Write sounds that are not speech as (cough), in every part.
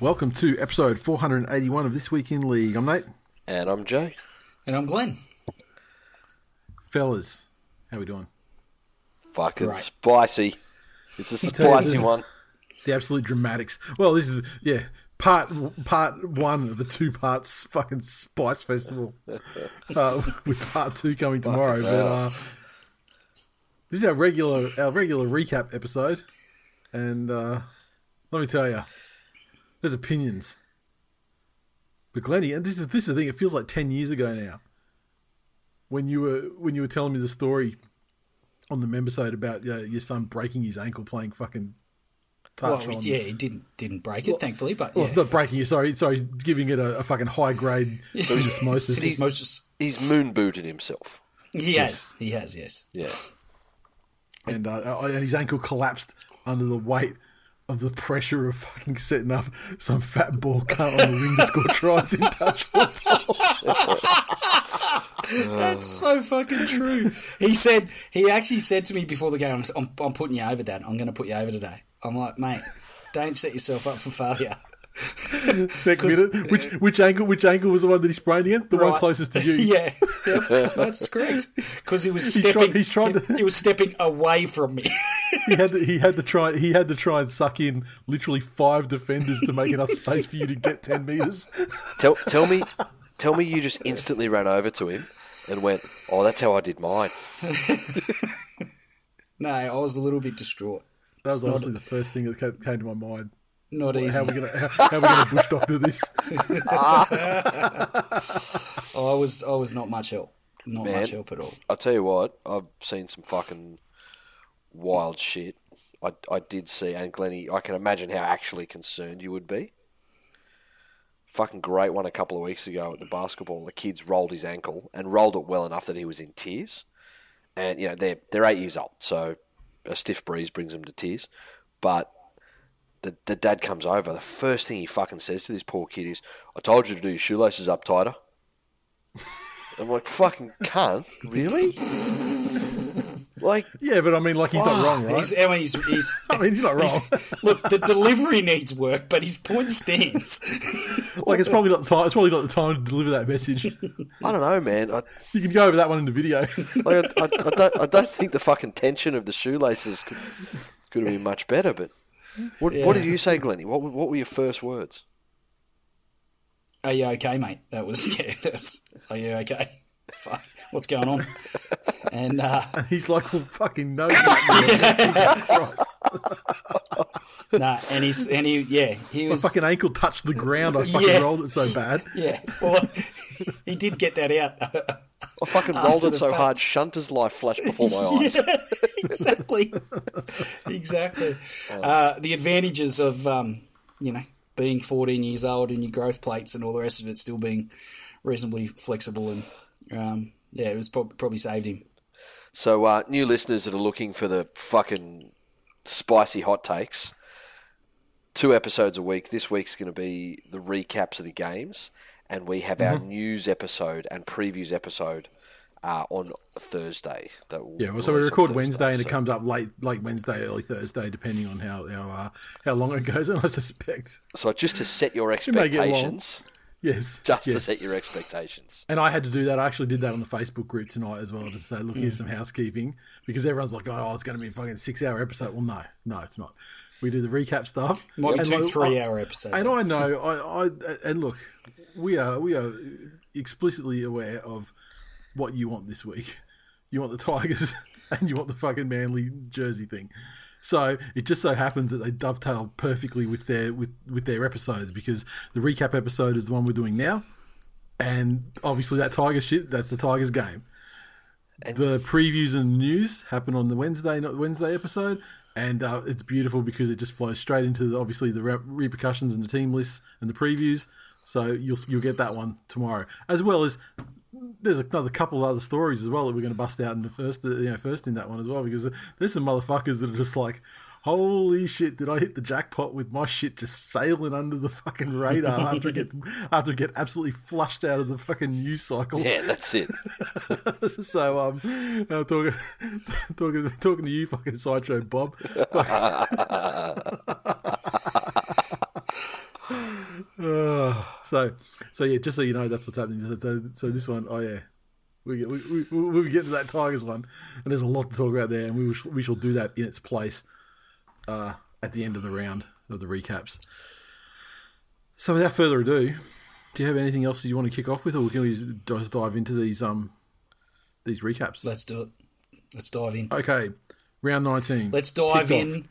Welcome to episode 481 of This Week in League. I'm Nate. And I'm Jay. And I'm Glenn. Fellas, how we doing? Fucking Right. spicy. It's a (laughs) tell you, spicy the- one. The absolute dramatics. Well, this is, yeah, part part one of the two parts fucking Spice Festival. (laughs) Uh, with part two coming tomorrow. But uh, this is our regular our regular recap episode. And uh, let me tell you, there's opinions. But Glenny, and this is this is the thing. It feels like ten years ago now. When you were when you were telling me the story on the member side about uh, your son breaking his ankle playing fucking touch Well, on. yeah, he didn't didn't break it, thankfully, but Well, yeah. it's not breaking. Sorry, sorry, giving it a, a fucking high grade (laughs) syndesmosis. He's most, He's moon booted himself. he has, he has, yes. Yeah. and uh, and his ankle collapsed under the weight of the pressure of fucking setting up some fat ball cut on the wing to score tries in touch football. That's so fucking true. He said he actually said to me before the game, "I'm, I'm putting you over, Dad. I'm going to put you over today." I'm like, mate, don't set yourself up for failure. (laughs) Next minute, which uh, which ankle which ankle was the one that he sprained again? The one closest to you. (laughs) yeah, yep, (laughs) that's correct. Because he was He's try- stepping. he's trying to- he, he was stepping away from me. He had to, he had to try he had to try and suck in literally five defenders to make enough space for you to get ten meters. Tell tell me tell me you just instantly ran over to him and went, Oh, that's how I did mine. no, I was a little bit distraught. That was It's not- honestly the first thing that came to my mind. Not easy. How are we gonna how, how are we gonna (laughs) bush doctor this? Ah. I was I was not much help. Not Man. much help at all. I'll tell you what, I've seen some fucking wild shit. I, I did see, and Glennie, I can imagine how actually concerned you would be. Fucking great one a couple of weeks ago at the basketball. The kids rolled his ankle and rolled it well enough that he was in tears. And you know they're they're eight years old, so a stiff breeze brings them to tears. But the the dad comes over. The first thing he fucking says to this poor kid is, "I told you to do your shoelaces up tighter." (laughs) I'm like, "Fucking cunt, really?" like, Yeah, but I mean, like he's not wrong, right? He's, I mean, he's, he's, (laughs) I mean, he's not wrong. he's- look, the delivery needs work, but his point stands. (laughs) like it's probably not the time. It's probably not the time to deliver that message. I don't know, man. I, You can go over that one in the video. like, I, I, I don't, I don't think the fucking tension of the shoelaces could could have been much better. But what, what did you say, Glenny? What were- what were your first words? Are you okay, mate? That was (laughs) yeah. That's are you okay? (laughs) Fuck, what's going on? And uh, (laughs) He's like, well, fucking no. Christ. (laughs) nah, and he's and he yeah he was My fucking ankle touched the ground. I fucking Yeah. rolled it so bad. (laughs) yeah. Well, he did get that out. I fucking (laughs) rolled it so fact. hard, Shunter's life flashed before my eyes. Yeah, exactly, exactly. Uh, the advantages of um, you know being 14 years old and your growth plates and all the rest of it still being reasonably flexible and um, yeah, it was prob- probably saved him. So, uh, new listeners that are looking for the fucking spicy hot takes, two episodes a week. This week's going to be the recaps of the games, and we have our news episode and previews episode uh, on Thursday. Yeah, well, so we record Thursday, Wednesday, and it comes up late, late Wednesday, early Thursday, depending on how how uh, how long it goes. (laughs) And I suspect, So, just to set your may get long. expectations, yes, just to set your expectations. And I had to do that. I actually did that on the Facebook group tonight as well to say, look, here's some housekeeping because everyone's like, oh, it's going to be a fucking six hour episode. Well, no, no, it's not. We do the recap stuff. (laughs) Might And two like, three-hour I- episodes. And I know, I, I, and look, we are we are explicitly aware of what you want this week. (laughs) You want the Tigers (laughs) and you want the fucking Manly jersey thing. So it just so happens that they dovetail perfectly with their with with their episodes because the recap episode is the one we're doing now, and obviously that Tigers shit that's the Tigers game. the previews and news happen on the Wednesday not Wednesday episode, and uh, it's beautiful because it just flows straight into the, obviously the re- repercussions and the team lists and the previews. So you'll you'll get that one tomorrow, as well as there's another couple of other stories as well that we're going to bust out in the first, you know, first in that one as well because there's some motherfuckers that are just like, holy shit, did I hit the jackpot with my shit just sailing under the fucking radar (laughs) after I get after I get absolutely flushed out of the fucking news cycle. Yeah, that's it. (laughs) so um, I'm talking (laughs) talking talking to you, fucking sideshow Bob. Uh, so, so yeah, just so you know, that's what's happening. So, so this one, oh yeah, we get we, we, we'll get to that Tigers one, and there's a lot to talk about there, and we will, we shall do that in its place uh, at the end of the round of the recaps. So, without further ado, do you have anything else that you want to kick off with, or can we just dive into these um these recaps? Let's do it. Let's dive in. Okay, round nineteen. Let's dive in off.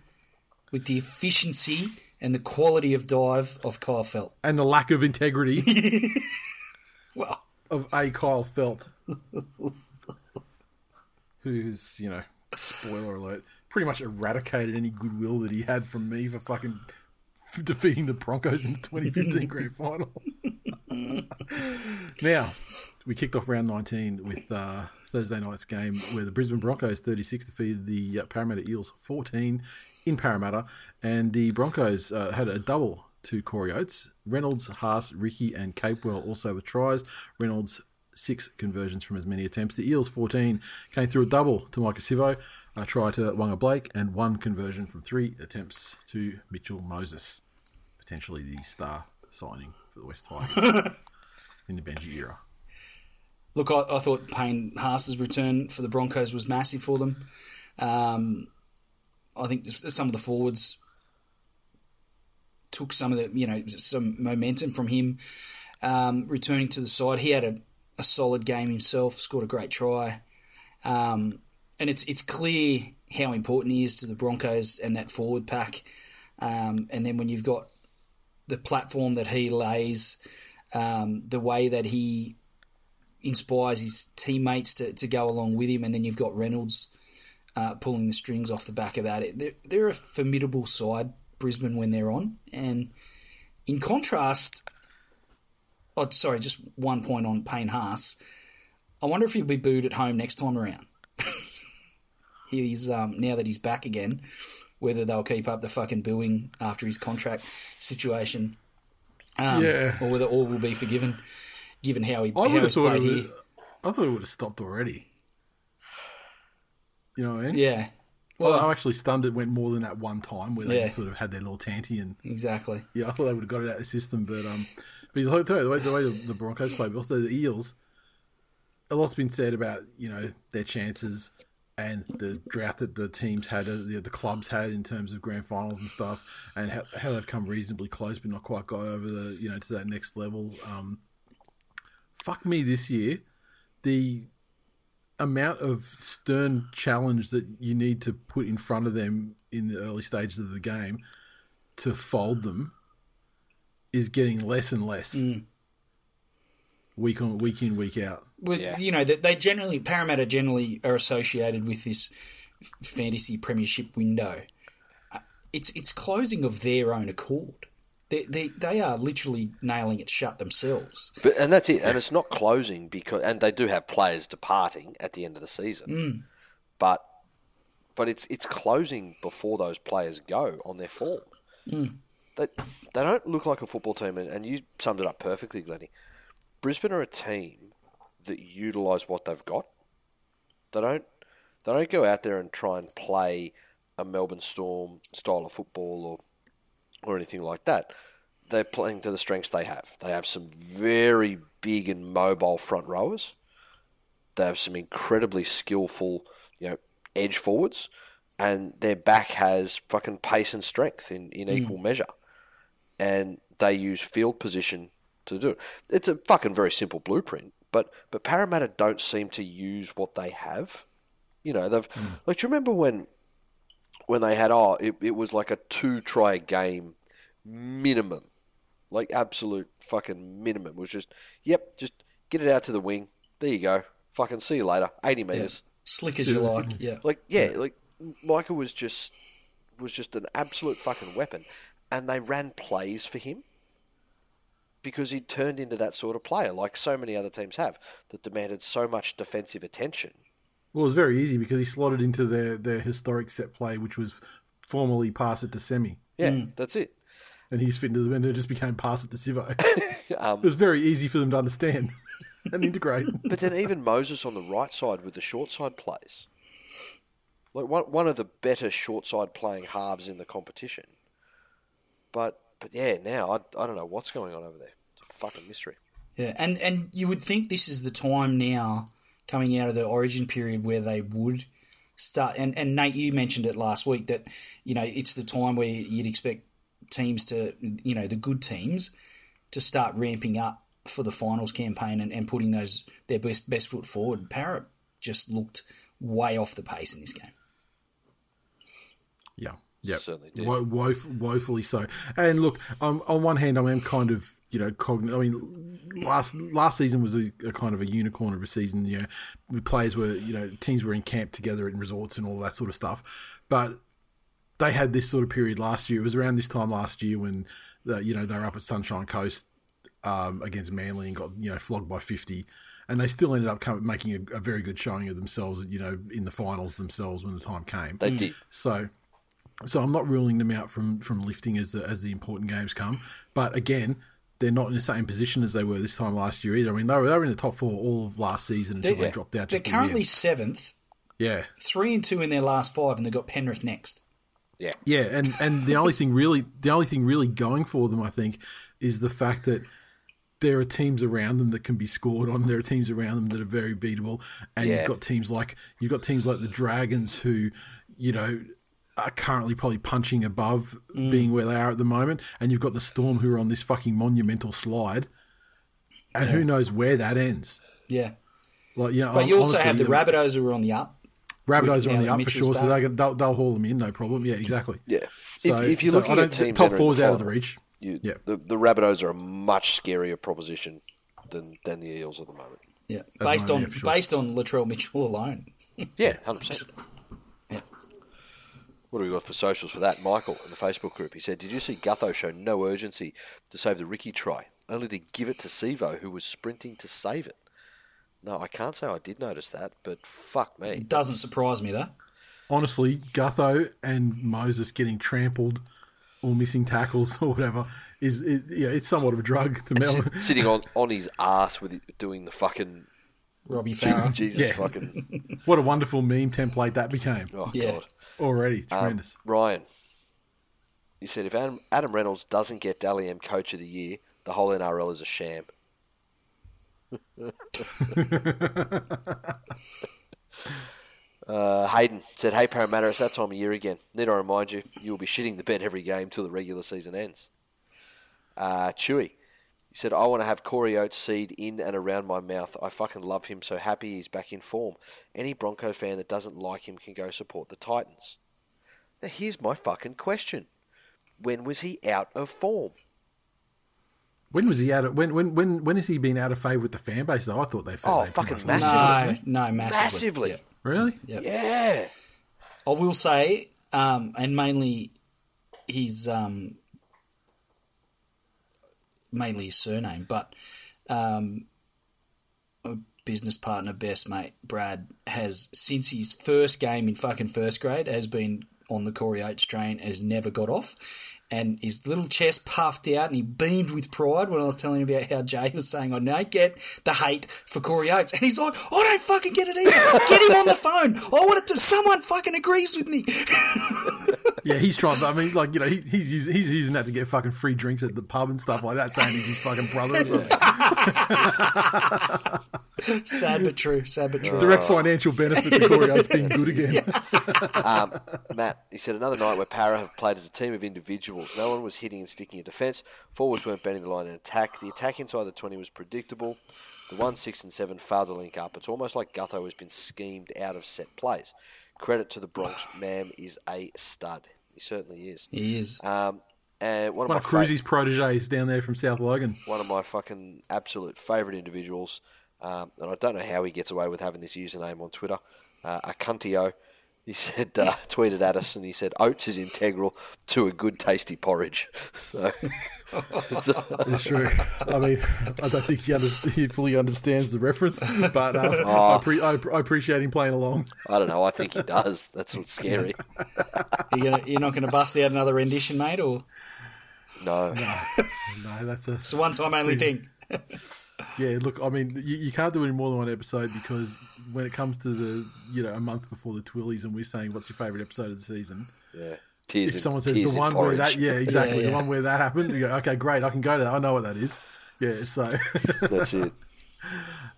with the efficiency and the quality of dive of Kyle Feldt. and the lack of integrity (laughs) Well, of a Kyle Feldt, (laughs) who's you know, spoiler alert, pretty much eradicated any goodwill that he had from me for fucking defeating the Broncos in (laughs) the 2015 Grand Final. now, we kicked off round 19 with uh, Thursday night's game where the Brisbane Broncos 36 defeated the uh, Parramatta Eels 14 in Parramatta, and the Broncos uh, had a double to Corey Oates. Reynolds, Haas, Riki, and Capewell also with tries. Reynolds six conversions from as many attempts. The Eels 14 came through a double to Maika Sivo, a try to Waqa Blake, and one conversion from three attempts to Mitchell Moses, potentially the star signing for the West Tigers (laughs) in the Benji era. look, I, I thought Payne Haas's return for the Broncos was massive for them. Um, I think some of the forwards took some of the, you know, some momentum from him um, returning to the side. He had a, a solid game himself, scored a great try. Um, and it's it's clear how important he is to the Broncos and that forward pack. Um, and then when you've got the platform that he lays, um, the way that he inspires his teammates to, to go along with him, and then you've got Reynolds uh, pulling the strings off the back of that. It- They're, they're a formidable side, Brisbane, when they're on. And in contrast, oh, sorry, just one point on Payne Haas. I wonder if he'll be booed at home next time around. He's um, now that he's back again, whether they'll keep up the fucking booing after his contract situation, um, Yeah. or whether all will be forgiven, given how he I how he's played here. I thought it would have stopped already. You know what I mean? Yeah, Well, well, I'm actually stunned it went more than that one time where they Yeah. sort of had their little tanty and exactly. yeah, I thought they would have got it out of the system, but um, but you look- the way the way the Broncos play, but also the Eels. A lot's been said about you know their chances and the drought that the teams had, uh, the, the clubs had in terms of grand finals and stuff, and how, how they've come reasonably close but not quite got over the you know to that next level. Um, fuck me this year, the amount of stern challenge that you need to put in front of them in the early stages of the game to fold them is getting less and less week on week in week out. with Yeah. you know that they generally Parramatta generally are associated with this fantasy premiership window. Uh, It's it's closing of their own accord. They they they are literally nailing it shut themselves. But and that's it. And it's not closing because and they do have players departing at the end of the season. But but it's it's closing before those players go on their form. They they don't look like a football team and, and you summed it up perfectly, Glennie. Brisbane are a team that utilise what they've got. They don't they don't go out there and try and play a Melbourne Storm style of football or or anything like that. They're playing to the strengths they have. They have some very big and mobile front rowers. They have some incredibly skillful, you know, edge forwards, and their back has fucking pace and strength in, in mm. equal measure. And they use field position to do it. It's a fucking very simple blueprint, but but Parramatta don't seem to use what they have. You know, they've like. Do you remember when when they had oh it, it was like a two try game minimum, like absolute fucking minimum. It was just yep, just get it out to the wing. There you go. Fucking see you later. Eighty meters. Slick as you like. Yeah. Like yeah, like Maika was just was just an absolute fucking weapon, and they ran plays for him because he turned into that sort of player, like so many other teams have, that demanded so much defensive attention. Well, it was very easy because he slotted into their, their historic set play, which was formerly pass it to Semi. Yeah, that's it. And he's fit into them, and it just became pass it to Sivo. Um, (laughs) it was very easy for them to understand (laughs) and integrate. (laughs) But then even Moses on the right side with the short side plays. Like one one of the better short side playing halves in the competition. But but yeah, now I, I don't know what's going on over there. It's a fucking mystery. Yeah, and and you would think this is the time now, coming out of the Origin period, where they would start. And and Nate, you mentioned it last week that you know it's the time where you'd expect teams to, you know, the good teams, to start ramping up for the finals campaign and, and putting those their best best foot forward. Parrot just looked way off the pace in this game. Yeah, yeah, Certainly did. Wo- woef- woefully so. And look, um, on one hand, I am kind of you know cogn- I mean, last last season was a, a kind of a unicorn of a season. You know, the players were you know teams were in camp together in resorts and all that sort of stuff, but they had this sort of period last year. It was around this time last year when uh, you know they were up at Sunshine Coast um, against Manly and got you know flogged by fifty. And they still ended up come, making a, a very good showing of themselves, you know, in the finals themselves when the time came. They did. So, so I'm not ruling them out from from lifting as the as the important games come. But again, they're not in the same position as they were this time last year either. I mean, they were, they were in the top four all of last season until they, dropped out. They're Just at the currently end. seventh, yeah, three and two in their last five, and they've got Penrith next. Yeah. yeah, and and the only thing really the only thing really going for them, I think, is the fact that. There are teams around them that can be scored on. There are teams around them that are very beatable, and Yeah. you've got teams like you've got teams like the Dragons who, you know, are currently probably punching above mm. being where they are at the moment, and you've got the Storm who are on this fucking monumental slide, and who knows where that ends. Yeah, Like, you know, but you also honestly, have the you- Rabbitohs who are on the up. Rabbitohs are on the that up for Mitchell's sure, so they can, they'll, they'll haul them in, no problem. Yeah, exactly. Yeah. So, if, if you're so I looking at teams top that are four's out of the reach. You, Yeah. the, the Rabbitohs are a much scarier proposition than, than the Eels at the moment. Yeah, based moment, on yeah, sure. based on Latrell Mitchell alone. Yeah, 100%. Yeah. (laughs) What do we got for socials for that? Michael in the Facebook group. He said, Did you see Gutho show no urgency to save the Riki try, only to give it to Sivo, who was sprinting to save it? No, I can't say I did notice that, but fuck me. It doesn't surprise me though. Honestly, Gutho and Moses getting trampled or missing tackles (laughs) or whatever is, is yeah, it's somewhat of a drug to Mel. Sitting on, on his ass with it, doing the fucking Robbie Farah. (laughs) Jesus Yeah. fucking what a wonderful meme template that became oh Yeah. god. Already. Um, Tremendous. Ryan, he said if Adam, Adam Reynolds doesn't get Dally M Coach of the Year, the whole NRL is a sham. (laughs) uh, Hayden said, "Hey Parramatta, it's that time of year again. Need I remind you, you will be shitting the bed every game till the regular season ends." Uh, Chewy, he said, "I want to have Corey Oates seed in and around my mouth. I fucking love him. So happy he's back in form. Any Bronco fan that doesn't like him can go support the Titans." Now here's my fucking question: When was he out of form? When was he out of when when when when has he been out of favour with the fan base though? I thought they Oh, they pretty fucking much- massive. No, no, massively. Massively. Yeah. Really? Yep. Yeah. I will say, um, and mainly his um, mainly his surname, but um, a business partner, best mate Brad, has since his first game in fucking first grade has been on the Corey Oates train, has never got off. And his little chest puffed out, and he beamed with pride when I was telling him about how Jay was saying, "I don't get the hate for Corey Oates," and he's like, "I don't fucking get it either. Get him on the phone. I want it to. Someone fucking agrees with me." (laughs) Yeah, he's trying. I mean, like you know, he, he's using he's using that to get fucking free drinks at the pub and stuff like that, saying he's his fucking brother or something. (laughs) Sad but true. Sad but true. Direct financial benefit to Corey Oates being good again. (laughs) Um, Matt, he said another night where Para have played as a team of individuals. No one was hitting and sticking in defence. Forwards weren't bending the line in attack. The attack inside the 20 was predictable. The 1, 6 and 7 failed to link up. It's almost like Gutho has been schemed out of set plays. credit to the Bronx. (sighs) Mam is a stud. He certainly is. He is. Um, and one of my of fa- Cruzy's proteges down there from South Logan. one of my fucking absolute favourite individuals, um, and I don't know how he gets away with having this username on Twitter. Uh, Acuntio, he said, uh, (laughs) tweeted at us, and he said, "Oats is integral to a good, tasty porridge." (laughs) So, (laughs) It's true. I mean, I don't think he, under, he fully understands the reference, but uh, Oh. I, pre- I, I appreciate him playing along. I don't know. I think he does. That's what's scary. You gonna, you're not going to bust out another rendition, mate, or No, No, that's a it's a one time only thing? Yeah. Look, I mean, you, you can't do it in more than one episode because when it comes to the you know a month before the Twillies and we're saying what's your favourite episode of the season, yeah. Tears if in, someone says tears the in one where that yeah exactly Yeah, the one where that happened, you go okay great I can go to that I know what that is. Yeah, so (laughs) That's it.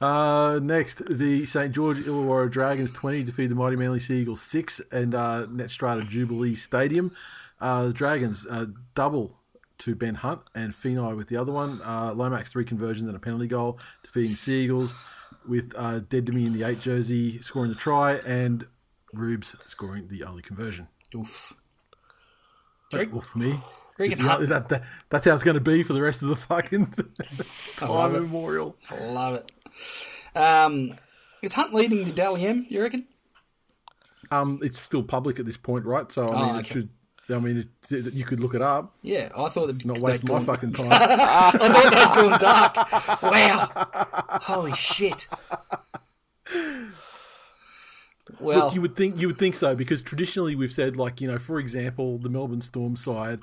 Uh, next, the St. George Illawarra Dragons 20 defeat the Mighty Manly Sea Eagles 6 and uh, Netstrata Jubilee Stadium. Uh, the Dragons uh, double to Ben Hunt and Fenai with the other one. Uh, Lomax three conversions and a penalty goal, defeating Sea Eagles with uh, Dead to Me in the 8 jersey scoring the try and Rubes scoring the only conversion. Oof. Like, for me, Regan the- Hunt- that, that, that's how it's going to be for the rest of the fucking (laughs) time memorial. Love it. Um, is Hunt leading the Dally M, you reckon? Um, it's still public at this point, right? So I Oh, mean, it should. I mean, it, you could look it up. Yeah, I thought that Not waste my gone- fucking (laughs) time. I thought they'd gone dark. Wow. Holy shit. Well, Look, you would think you would think so because traditionally we've said like you know, for example, the Melbourne Storm side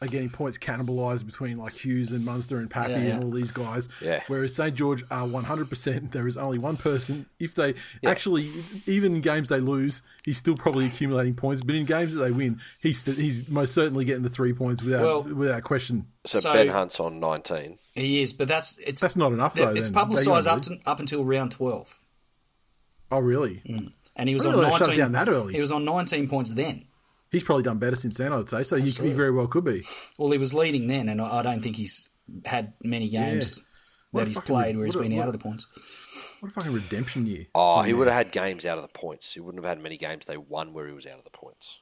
are getting points cannibalised between like Hughes and Munster and Pappy Yeah, yeah. and all these guys. Yeah. Whereas St George are one hundred percent. There is only one person. If they actually, even in games they lose, he's still probably accumulating points. But in games that they win, he's he's most certainly getting the three points without Well- without question. So, So- Ben Hunt's on 19. he is, but that's it's That's not enough though. it's publicised up to, up until round 12. Oh really? Mm. and he was I on didn't know they nineteen. shut down that early. He was on nineteen points then. He's probably done better since then, I would say. So he, he very well could be. Well, he was leading then, and I I don't think he's had many games What a that he's fucking- played where he's what a- been what out a- of the points. What a fucking redemption year. Oh, he would have had games out of the points. He wouldn't have had many games they won where he was out of the points.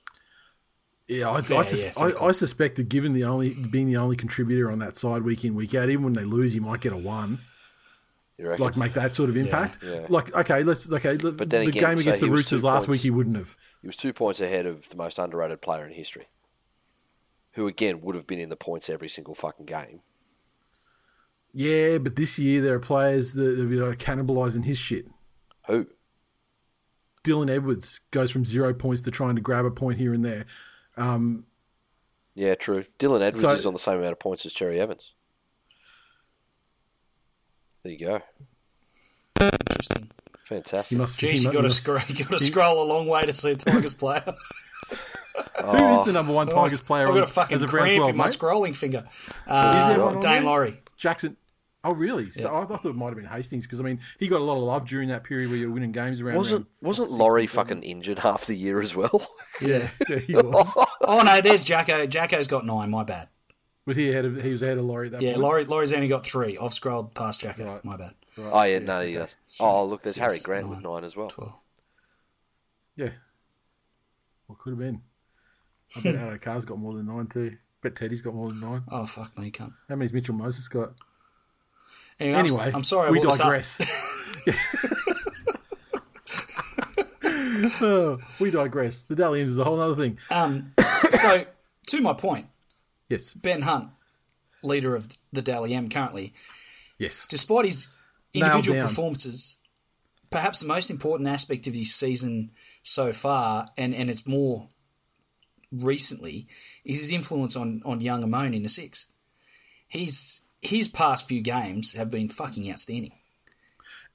Yeah, I, Fair, I, sus- yeah, I. I suspect that given the only being the only contributor on that side week in week out, even when they lose, he might get a one. Like make that sort of impact. Yeah. Like okay, let's okay. But then the again, game against the he was Roosters two last points. week, he wouldn't have. he was two points ahead of the most underrated player in history, who again would have been in the points every single fucking game. Yeah, but this year there are players that are cannibalising his shit. Who? Dylan Edwards goes from zero points to trying to grab a point here and there. Um, yeah, true. Dylan Edwards So- is on the same amount of points as Cherry Evans. There you go. Interesting. Fantastic. He must. Jeez, you mu- got to scroll. (laughs) You got to scroll a long way to see a Tigers player. (laughs) Who is the number one Tigers player I've got a fucking as of round cramp twelve, in my scrolling finger. Is Uh, there Daine? Laurie. Jackson. Oh, really? So I, I thought it might have been Hastings because I mean he got a lot of love during that period where you were winning games around. wasn't round wasn't Laurie fucking injured half the year as well? Yeah, (laughs) yeah, he was. Oh no, there's Jacko. Jacko's got nine. My bad. Was he ahead of? He was ahead of Laurie at that Yeah, point. Laurie, Laurie's only got three. I've scrolled past Jacko. My bad. oh yeah, no, he does. Oh look, there's Harry Six, Grant with nine, nine as well. Twelve. Yeah. What could have been? I bet Addo-Carr's got more than nine too. bet Teddy's got more than nine. Oh fuck me, cunt. How many's Mitchell Moses got? Anyway, I'm, I'm sorry. We brought this up. digress. (laughs) Oh, we digress. The Dalians is a whole other thing. Um, so, to my point, Yes, Ben Hunt, leader of the Dally M currently, yes. despite his individual performances, perhaps the most important aspect of his season so far, and, and it's more recently, is his influence on, on young Amone in the six. He's his past few games have been fucking outstanding.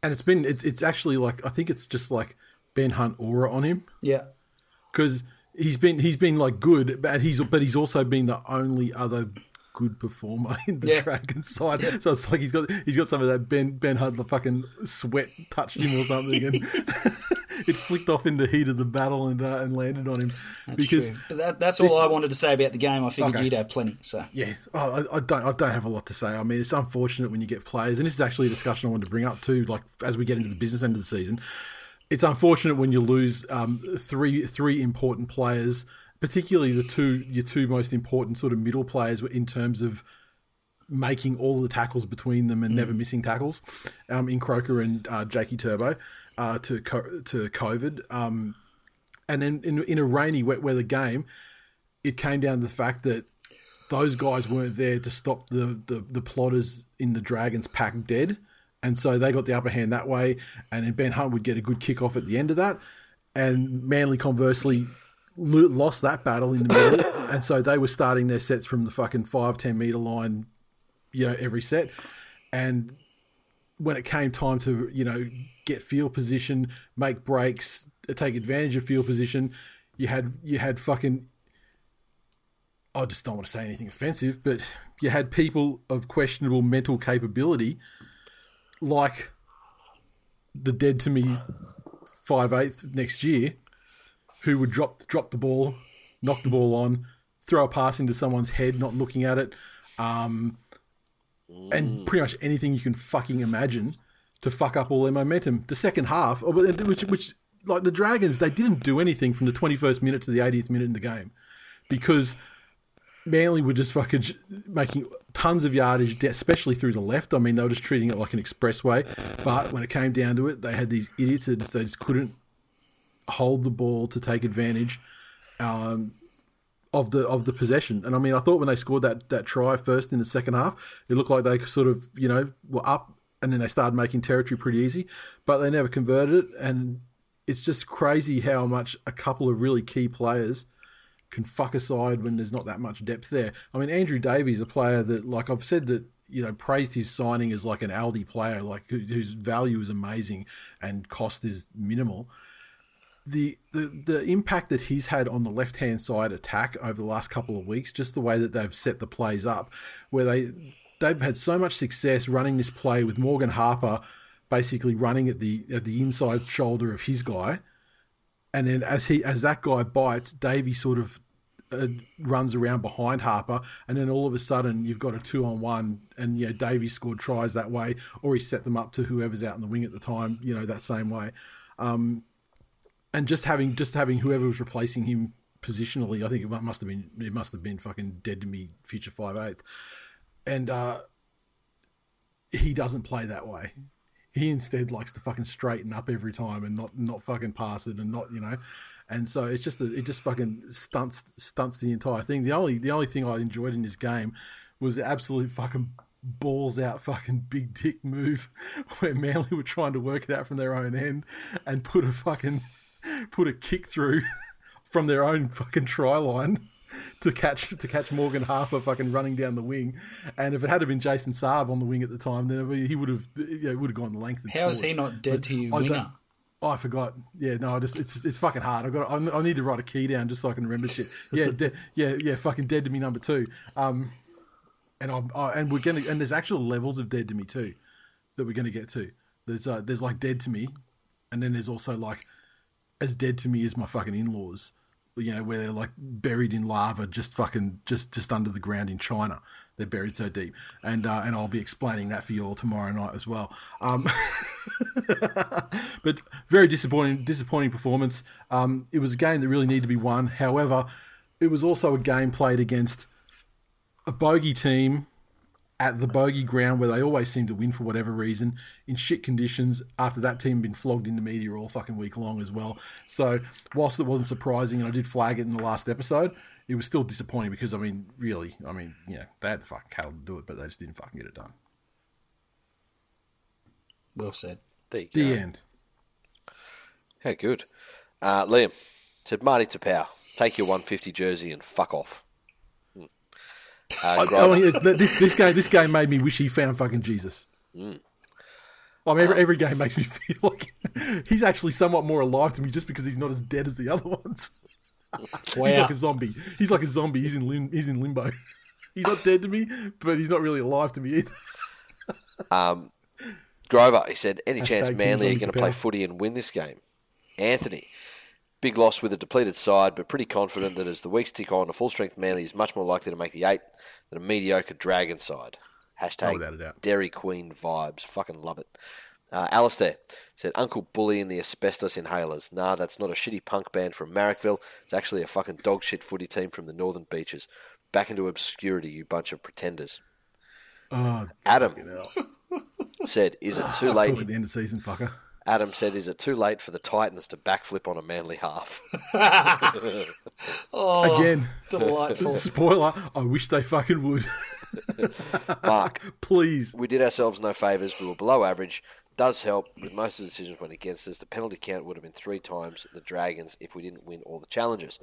And it's been it's it's actually like I think it's just like Ben Hunt aura on him Yeah. because he's been he's been like good, but he's but he's also been the only other good performer in the Yeah. Dragon side. So it's like he's got he's got some of that Ben Ben the fucking sweat touched him or something, and (laughs) it flicked off in the heat of the battle and uh, and landed on him because. True. But that, that's this- all I wanted to say about the game. I figured Okay. you'd have plenty. So Yeah, oh, I, I don't. I don't have a lot to say. I mean, it's unfortunate when you get players, and this is actually a discussion I wanted to bring up too. Like as we get into the business end of the season, it's unfortunate when you lose um, three three important players, particularly the two your two most important sort of middle players in terms of making all the tackles between them and never missing tackles, um, in Croker and uh, Jakey Turbo uh, to co- to COVID. Um, and then in, in a rainy, wet weather game, it came down to the fact that those guys weren't there to stop the, the, the plotters in the Dragons pack dead. And so they got the upper hand that way. And Ben Hunt would get a good kick off at the end of that. And Manly, conversely, lost that battle in the middle. (coughs) and so they were starting their sets from the fucking 5, 10 metre line, you know, every set. And when it came time to, you know, get field position, make breaks, take advantage of field position, you had you had fucking I just don't want to say anything offensive, but you had people of questionable mental capability, like the dead to me five eighth next year, who would drop drop the ball, knock the ball on, throw a pass into someone's head, not looking at it, um, and pretty much anything you can fucking imagine to fuck up all their momentum. The second half, oh, which which like the Dragons, they didn't do anything from the twenty first minute to the 80th minute in the game because Manly were just fucking making tons of yardage, especially through the left. I mean, they were just treating it like an expressway. But when it came down to it, they had these idiots that just, they just couldn't hold the ball to take advantage um, of the of the possession. And I mean, I thought when they scored that that try first in the second half, it looked like they sort of you know were up, and then they started making territory pretty easy, but they never converted it. And it's just crazy how much a couple of really key players can fuck aside when there's not that much depth there. I mean, Andrew Davey, a player that, like I've said, that you know praised his signing as like an Aldi player, like who, whose value is amazing and cost is minimal. The, the the impact that he's had on the left hand side attack over the last couple of weeks, just the way that they've set the plays up, where they they've had so much success running this play with Morgan Harper basically running at the at the inside shoulder of his guy and then as he as that guy bites, Davey sort of uh, runs around behind Harper, and then all of a sudden you've got a two on one, and you know Davey scored tries that way, or he set them up to whoever's out in the wing at the time, you know that same way, um, and just having just having whoever was replacing him positionally, I think it must have been it must have been fucking dead to me, future five eighth, and uh, he doesn't play that way he instead likes to fucking straighten up every time and not not fucking pass it and not you know. And so it's just that it just fucking stunts stunts the entire thing. The only the only thing i enjoyed in this game was the absolute fucking balls out fucking big dick move (laughs) where manly were trying to work it out from their own end and put a fucking put a kick through (laughs) from their own fucking try line to catch to catch Morgan Harper fucking running down the wing, and if it had been Jason Saab on the wing at the time, then he would have you know, would have gone the length. How is he not dead but to you, winger? Oh, I forgot. Yeah, no, I just it's it's fucking hard. I got I, I need to write a key down just so I can remember shit. Yeah, de- yeah, yeah. Fucking dead to me number two. Um, and I'm I, and we're gonna and there's actual levels of dead to me too that we're gonna get to. There's uh, there's like dead to me, and then there's also like as dead to me as my fucking in laws you know, where they're like buried in lava, just fucking just just under the ground in China. They're buried so deep, and uh, and I'll be explaining that for you all tomorrow night as well. Um, (laughs) but very disappointing, disappointing performance. Um, it was a game that really needed to be won. However, it was also a game played against a bogey team at the bogey ground where they always seem to win for whatever reason in shit conditions after that team had been flogged in the media all fucking week long as well. So whilst it wasn't surprising and I did flag it in the last episode, it was still disappointing because I mean, really, I mean, yeah, they had the fucking cattle to do it, but they just didn't fucking get it done. Well said. The go. end. How good. Uh, Liam said, Marty Taupau, take your 150 jersey and fuck off. Uh, I, Grover- oh, I this, this game, this game made me wish he found fucking Jesus. Mm. I mean, every, uh, every game makes me (laughs) feel like he's actually somewhat more alive to me just because he's not as dead as the other ones. (laughs) He's like a zombie. He's like a zombie. He's in lim- he's in limbo. (laughs) he's not dead to me, but he's not really alive to me either. Um, Grover, he said, any chance Hashtag Manly are going to play footy and win this game? Anthony, big loss with a depleted side, but pretty confident that as the weeks tick on, a full strength Manly is much more likely to make the eight than a mediocre Dragon side. Oh, Hashtag doubt. Dairy Queen vibes. Fucking love it. Uh, Alistair said, Uncle Bully and the Asbestos Inhalers. Nah, that's not a shitty punk band from Marrickville. It's actually a fucking dog shit footy team from the Northern Beaches. Back into obscurity, you bunch of pretenders. Oh, Adam said, Is it (sighs) too late? at the end of season, fucker. Adam said, Is it too late for the Titans to backflip on a manly half? (laughs) Oh, Again, delightful. (laughs) spoiler. I wish they fucking would. (laughs) Mark, Please. we did ourselves no favours. We were below average. Does help, with most of the decisions went against us. The penalty count would have been three times the Dragons if we didn't win all the challenges.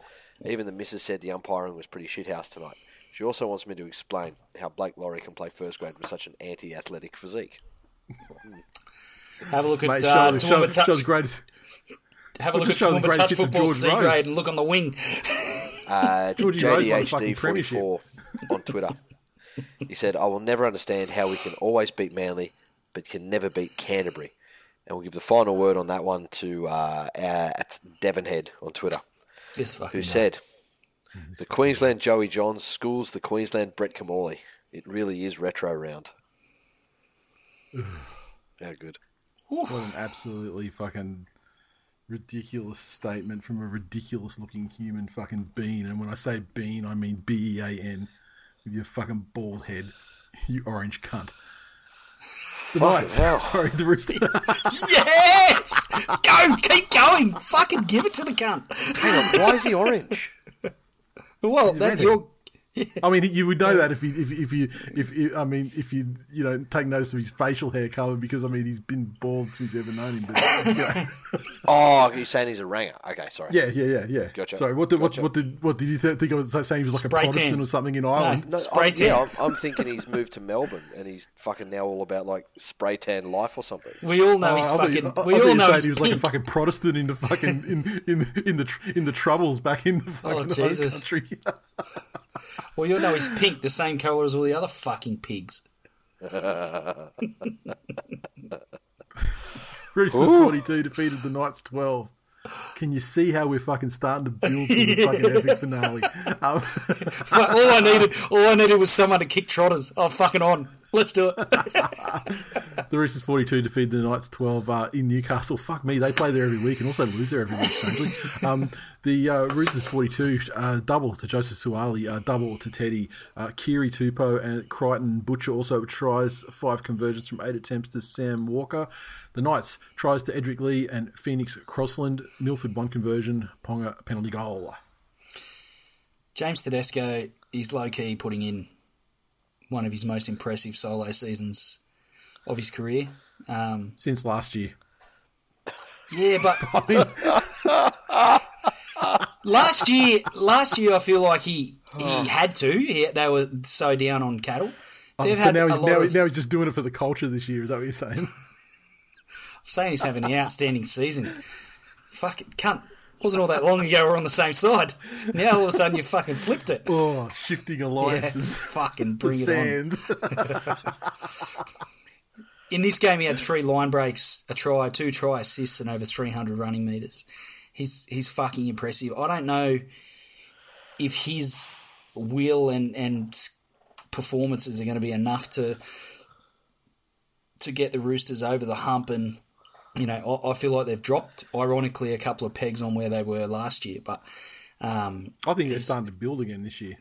Even the missus said the umpiring was pretty shithouse tonight. She also wants me to explain how Blake Lawrie can play first grade with such an anti-athletic physique. Have a look at Mate, uh, show, show, show Touch. the greatest. Have a look just at show the Toowoomba greatest Touch football George C Rose. grade and look on the wing. (laughs) Uh, (laughs) Georgie Rose won a fucking JDHD44 on Twitter. He said, I will never understand how we can always beat Manly, but can never beat Canterbury. And we'll give the final word on that one to uh, uh, at Devonhead on Twitter, This fucking who guy. said, The Queensland Joey Johns schools the Queensland Brett Kimmorley. It really is retro round. (sighs) How good. What an absolutely fucking ridiculous statement from a ridiculous looking human fucking bean. And when I say bean, I mean B E A N with your fucking bald head, (laughs) you orange cunt. The Knights. hell. (laughs) Sorry, the Rooster. (laughs) Yes! Go! Keep going! Fucking give it to the cunt. Hang on, why is he orange? Well, that, redhead. you're, (laughs) I mean, you would know that if you, if, if you, if you, I mean, if you, you know, take notice of his facial hair colour because I mean, he's been bald since you've ever known him. But, you know. (laughs) Oh, you're saying he's a ranger. Okay, sorry. yeah, yeah, yeah, yeah. Gotcha. Sorry, what did, Gotcha. what, what did, what did you th- think I was saying? He was like a Protestant tan. or something in Ireland. No, Spray I'm, tan. yeah, I'm, I'm thinking he's moved to Melbourne and he's fucking now all about like spray tan life or something. we all know Oh, he's I thought you- fucking. I- I we thought all know he was like a fucking Protestant in the fucking in in in the tr- in the troubles back in the oh, fucking home Jesus. country. (laughs) Well, you'll know he's pink, the same colour as all the other fucking pigs. (laughs) Roosters forty two defeated the Knights twelve. Can you see how we're fucking starting to build to the fucking (laughs) epic finale? (laughs) Um, all I needed, all I needed was someone to kick trotters. Oh, fucking on. Let's do it. (laughs) the Roosters forty two defeat the Knights twelve uh, in Newcastle. Fuck me, they play there every week and also lose there every week. Strangely, um, the uh, Roosters forty two uh, double to Joseph Suaalii, uh, double to Teddy, uh, Keary Tupou and Crichton Butcher also tries five conversions from eight attempts to Sam Walker. The Knights tries to Edrick Lee and Phoenix Crossland. Milford one conversion, Ponga penalty goal. James Tedesco is low key putting in one of his most impressive solo seasons of his career. Um, Since last year, yeah, but (laughs) last year, last year I feel like he he had to. He, they were so down on cattle. They've so now he's, now, of- now he's just doing it for the culture this year. Is that what you're saying? (laughs) I'm saying he's having an outstanding season. Fuck it, cunt. Wasn't all that long ago we're on the same side. Now all of a sudden you fucking flipped it. Oh, shifting Yeah, alliances. fucking (laughs) The bring it on. sand. (laughs) In this game, he had three line breaks, a try, two try assists, and over 300 running meters. He's he's fucking impressive. I don't know if his will and and performances are going to be enough to to get the Roosters over the hump. And you know, I, I feel like they've dropped, ironically, a couple of pegs on where they were last year. But um, I think they're starting to build again this year.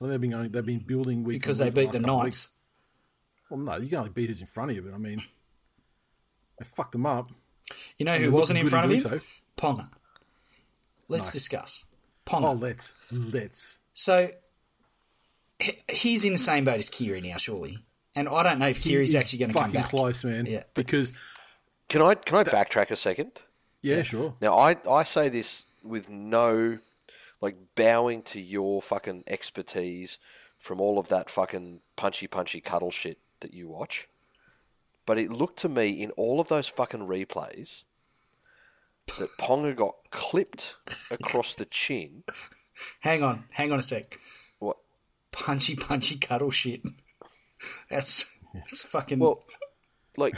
Well, they've been going, they've been building week because they beat last the Knights. weeks. Well, no, you can only beat who's in front of you, but I mean, they fucked them up. You know who wasn't in front of him? in Ponga. Let's No. discuss. Oh, Ponga. let's let's. So he's in the same boat as Keary now, surely. And I don't know if Keary's actually going to come fucking back. close, man. Yeah. because Can I can I backtrack a second? yeah, sure. Now I I say this with no like bowing to your fucking expertise from all of that fucking punchy punchy cuddle shit that you watch. But it looked to me in all of those fucking replays that Ponga got clipped across the chin. Hang on, hang on a sec. What? Punchy, punchy cuddle shit. That's that's fucking. Well, like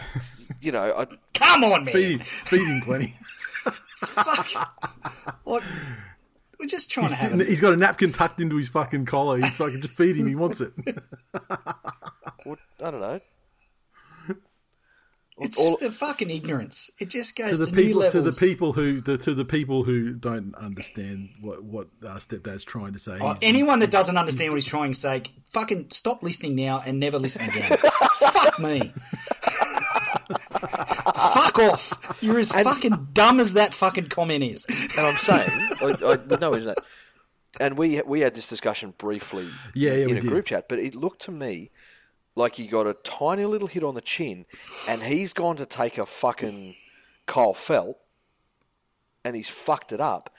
you know, I, (laughs) come on, man. Feeding, feeding plenty. Fuck. Like, we're just trying He's, to sitting, A, he's got a napkin tucked into his fucking collar. He's fucking just feed him. He wants it. (laughs) what, I don't know. It's all- just the fucking ignorance. It just goes to to, the people new to the people who the, to the people who don't understand what what uh, stepdad's trying to say. Oh, anyone that doesn't understand what he's trying to say, fucking stop listening now and never listen again. (laughs) Fuck me. Fuck (laughs) off. You're as fucking dumb as that fucking comment is. And I'm saying, I, I, with no reason that. And we we had this discussion briefly Yeah, yeah, in a did. group chat, but it looked to me like he got a tiny little hit on the chin, and he's gone to take a fucking Kyle Feldt, and he's fucked it up,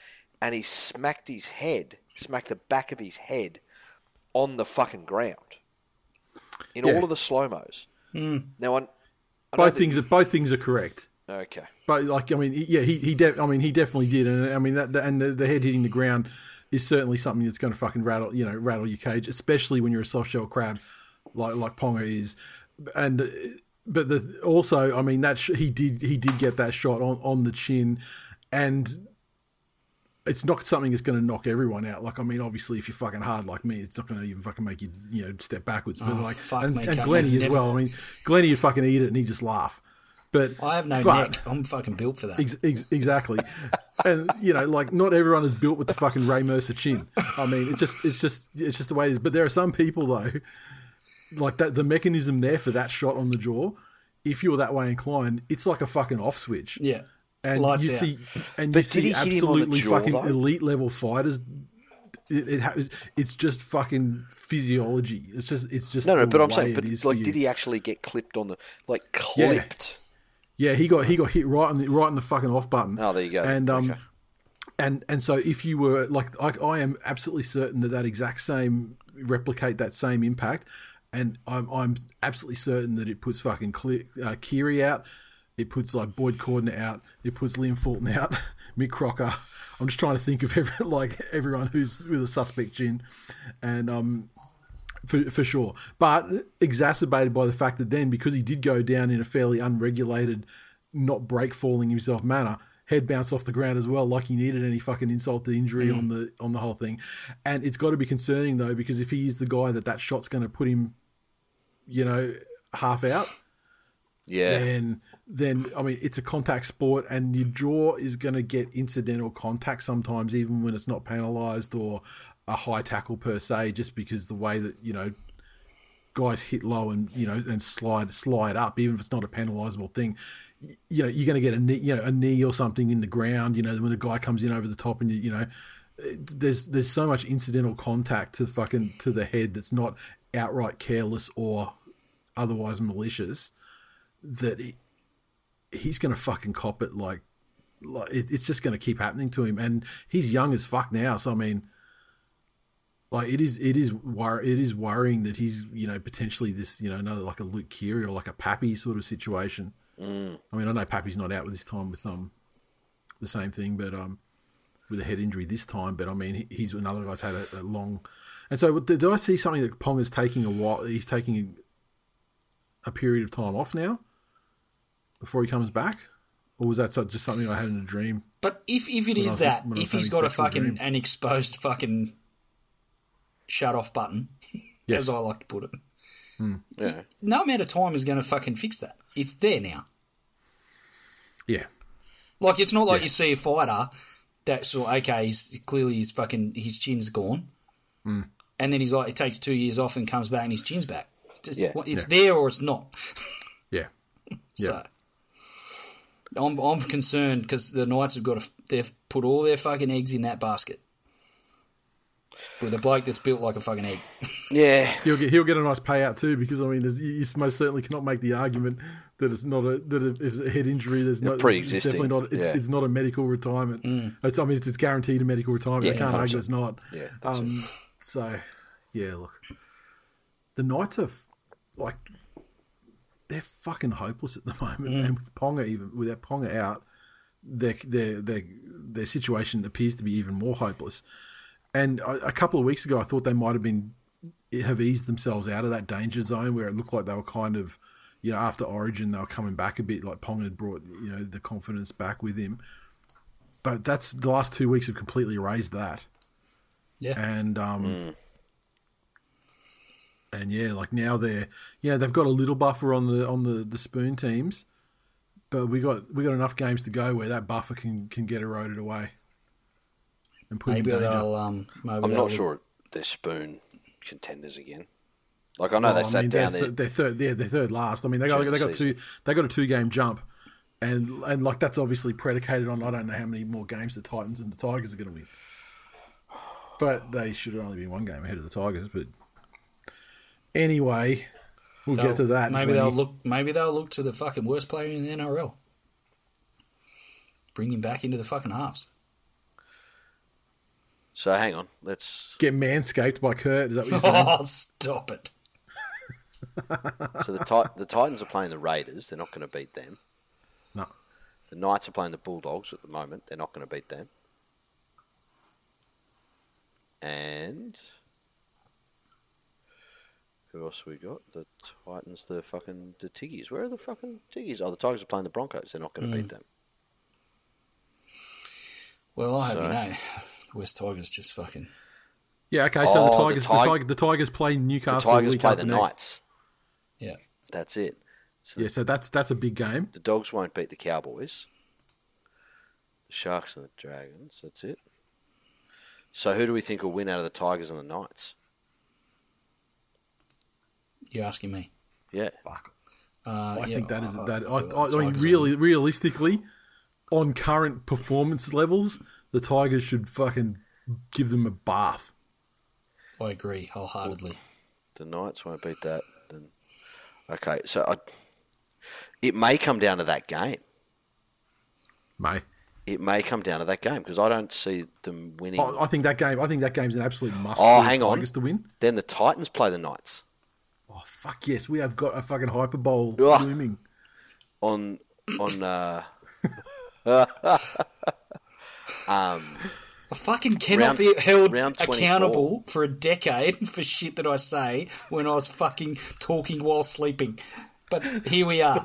and he smacked his head, smacked the back of his head on the fucking ground in Yeah. all of the slow mos. Hmm. Now, I, I know both that- things are both things are correct. Okay. But like, I mean, yeah, he he, de- I mean, he definitely did, and I mean that, that- and the, the head hitting the ground is certainly something that's going to fucking rattle, you know, rattle your cage, especially when you're a soft shell crab, like like Ponga is, and but the also, I mean, that sh- he did he did get that shot on on the chin, and it's not something that's going to knock everyone out. Like, I mean, obviously, if you're fucking hard like me, it's not going to even fucking make you, you know, step backwards. But Oh, like, fuck and, and. Glenny as Never- well. I mean, Glenny would fucking eat it and he just laugh. But I have no but- neck. I'm fucking built for that. Ex- ex- exactly. (laughs) and you know, like not everyone is built with the fucking Ray Mercer chin. I mean, it's just, it's just, it's just the way it is. But there are some people though, like that. The mechanism there for that shot on the jaw, if you're that way inclined, it's like a fucking off switch. yeah. And Lights you out. see, and But you did see he hit him on the absolutely jaw, fucking though? elite level fighters. It, it ha- it's just fucking physiology. It's just, it's just No, no, but I'm saying, but like, did he actually get clipped on the like clipped? Yeah, he got he got hit right on the right on the fucking off button. Oh, there you go. And um, Okay. and and so if you were like, I, I am absolutely certain that that exact same replicate that same impact, and I'm I'm absolutely certain that it puts fucking uh, Keary out, it puts like Boyd Cordner out, it puts Liam Fulton out, (laughs) Mick Crocker. I'm just trying to think of every, (laughs) like everyone who's with a suspect gin, and um, for, for sure. But exacerbated by the fact that then, because he did go down in a fairly unregulated, not break falling himself manner, head bounced off the ground as well, like he needed any fucking insult to injury on the on the whole thing. And it's got to be concerning though, because if he is the guy that that shot's going to put him, you know, half out, Yeah, then then I mean it's a contact sport, and your jaw is going to get incidental contact sometimes, even when it's not penalised or a high tackle per se, just because the way that you know guys hit low and you know and slide slide up, even if it's not a penalisable thing. You know you're going to get a knee, you know, a knee or something in the ground. You know when a guy comes in over the top, and you, you know it- there's there's so much incidental contact to fucking to the head that's not outright careless or otherwise malicious that he, he's going to fucking cop it like like it, it's just going to keep happening to him. And he's young as fuck now so i mean like it is it is wor- it is worrying that he's you know potentially this you know another like a Luke Keary or like a Pappy sort of situation. I mean i know Pappy's not out with this time with um the same thing but um with a head injury this time but i mean he's another guy's had a, a long and so did i see something that pong is taking a while he's taking a period of time off now before he comes back, or was that so- just something I had in a dream? But if if it When I is was- that, when I was if he's got a fucking dream. an exposed fucking shut off button, (laughs) Yes. as I like to put it, yeah. no amount of time is going to fucking fix that. It's there now. Yeah, Like it's not like you see a fighter that's sort okay, he's clearly his fucking his chin's gone, Hmm. and then he's like, it takes two years off and comes back and his chin's back. Just, Yeah. well, it's there or it's not. (laughs) yeah, So I'm I'm concerned because the Knights have got a, they've put all their fucking eggs in that basket with a bloke that's built like a fucking egg. Yeah, he'll get he'll get a nice payout too because I mean, there's, you you most certainly cannot make the argument that it's not a that if it's a head injury, there's no it's pre-existing, definitely not it's, yeah. it's not a medical retirement. It's, I mean, it's, it's guaranteed a medical retirement. Yeah, I can't argue 100%. it's not. Yeah, that's Um, so yeah, look, the Knights are like they're fucking hopeless at the (laughs) moment, and with Ponga even without Ponga out, their their their their situation appears to be even more hopeless. And a, a couple of weeks ago, I thought they might have been have eased themselves out of that danger zone where it looked like they were kind of, you know, after Origin they were coming back a bit. Like Pong had brought you know the confidence back with him, but that's the last two weeks have completely erased that. Yeah. And um, and yeah, like now they're yeah they've got a little buffer on the on the the spoon teams, but we got we got enough games to go where that buffer can can get eroded away. And put Maybe in danger. they'll. Um, maybe I'm not sure they're spoon contenders again. Like I know they Oh, I sat mean, down they're, there. th- they're third. Yeah, they're third last. I mean, they got they the got two. They got a two game jump, and and like that's obviously predicated on I don't know how many more games the Titans and the Tigers are going to win. But they should have only been one game ahead of the Tigers. But anyway, we'll they'll- get to that. Maybe they'll look. Maybe they'll look to the fucking worst player in the NRL. Bring him back into the fucking halves. So hang on, let's. get manscaped by Kurt. Is that what you're saying? Oh, (laughs) stop it! (laughs) (laughs) So the Tit- the Titans are playing the Raiders. They're not going to beat them. no. The Knights are playing the Bulldogs at the moment. They're not going to beat them. And who else we got? The Titans, the fucking the Tiggies. Where are the fucking Tiggies? Oh, the Tigers are playing the Broncos. They're not going to beat mm. them. Well, I have you So- know, West Tigers just fucking. Yeah. Okay. So Oh, the the Tigers, the, Tig- Tigers, the Tigers play The Newcastle. Tigers play after the next. Knights. Yeah. That's it. So Yeah. So that's that's a big game. the Dogs won't beat the Cowboys. The Sharks and the Dragons. That's it. So who do we think will win out of the Tigers and the Knights? You're asking me. Yeah. Fuck. Uh, I yeah, think that is I- that. I I, I, I mean, Tigers really, realistically, on current performance levels, the Tigers should fucking give them a bath. I agree wholeheartedly. The Knights won't beat that. Then, okay, so I, it may come down to that game. May It may come down to that game because I don't see them winning. I, I think that game. I think that game's an absolute must. Oh, for the hang on. Tigers to win. Then the Titans play the Knights Oh fuck yes, we have got a fucking hyper bowl Ugh. looming. on on. Uh, (laughs) um, I fucking cannot Round- be held accountable for a decade (laughs) for shit that I say when I was fucking talking while sleeping. But here we are. (laughs)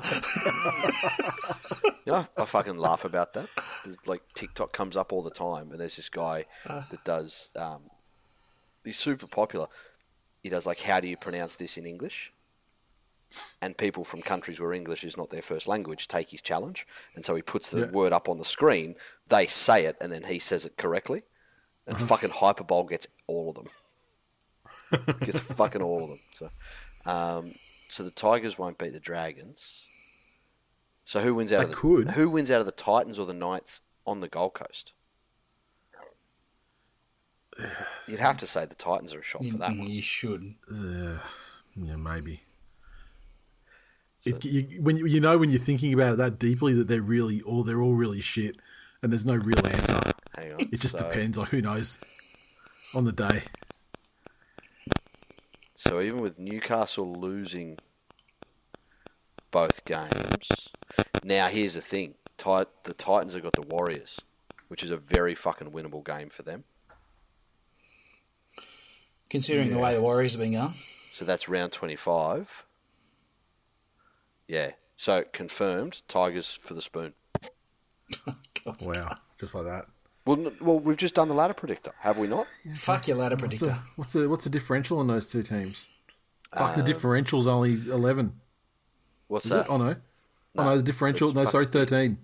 you know, I fucking laugh about that. There's, like TikTok comes up all the time, and there's this guy that does. Um, he's super popular. He does like, how do you pronounce this in English? And people from countries where English is not their first language take his challenge, and so he puts the Yeah. word up on the screen. They say it, and then he says it correctly. And fucking Hyperbole gets all of them. (laughs) gets fucking all of them. So, um, so the Tigers won't beat the Dragons. So who wins out They of the could. who wins out of the Titans or the Knights on the Gold Coast? You'd have to say the Titans are a shot for that one. you should. Yeah, maybe. It, you, when you, you know when you're thinking about it that deeply that they're really all they're all really shit, and there's no real answer. Hang on. It just so, depends. on who knows on the day. So even with Newcastle losing both games, now here's the thing: Tit- the Titans have got the Warriors, which is a very fucking winnable game for them. Considering the way the Warriors have been going. So that's round twenty-five. Yeah. So confirmed, Tigers for the spoon. (laughs) Wow, just like that. Well, well, we've just done the ladder predictor, have we not? Fuck your ladder What's predictor. the, what's the what's the differential on those two teams? Fuck, the uh, differential's only eleven. What's Is that? it? Oh no, oh no, the differential. No, sorry, thirteen.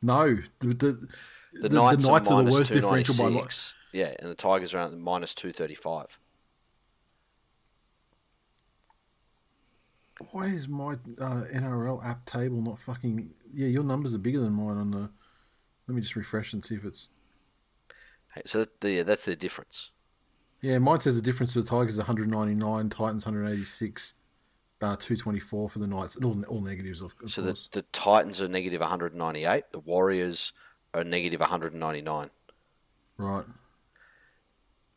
No, the the, The, the Knights, Knights are, are the worst differential by a 296. Yeah, and the Tigers are at minus 235. Why is my uh, NRL app table not fucking? Yeah, your numbers are bigger than mine on the. Let me just refresh and see if it's. Hey, So that, the, that's the difference. Yeah, mine says the difference for the Tigers is 199, Titans 186, uh, 224 for the Knights. All, all negatives, of, of So the, the Titans are negative 198. The Warriors are negative 199. Right.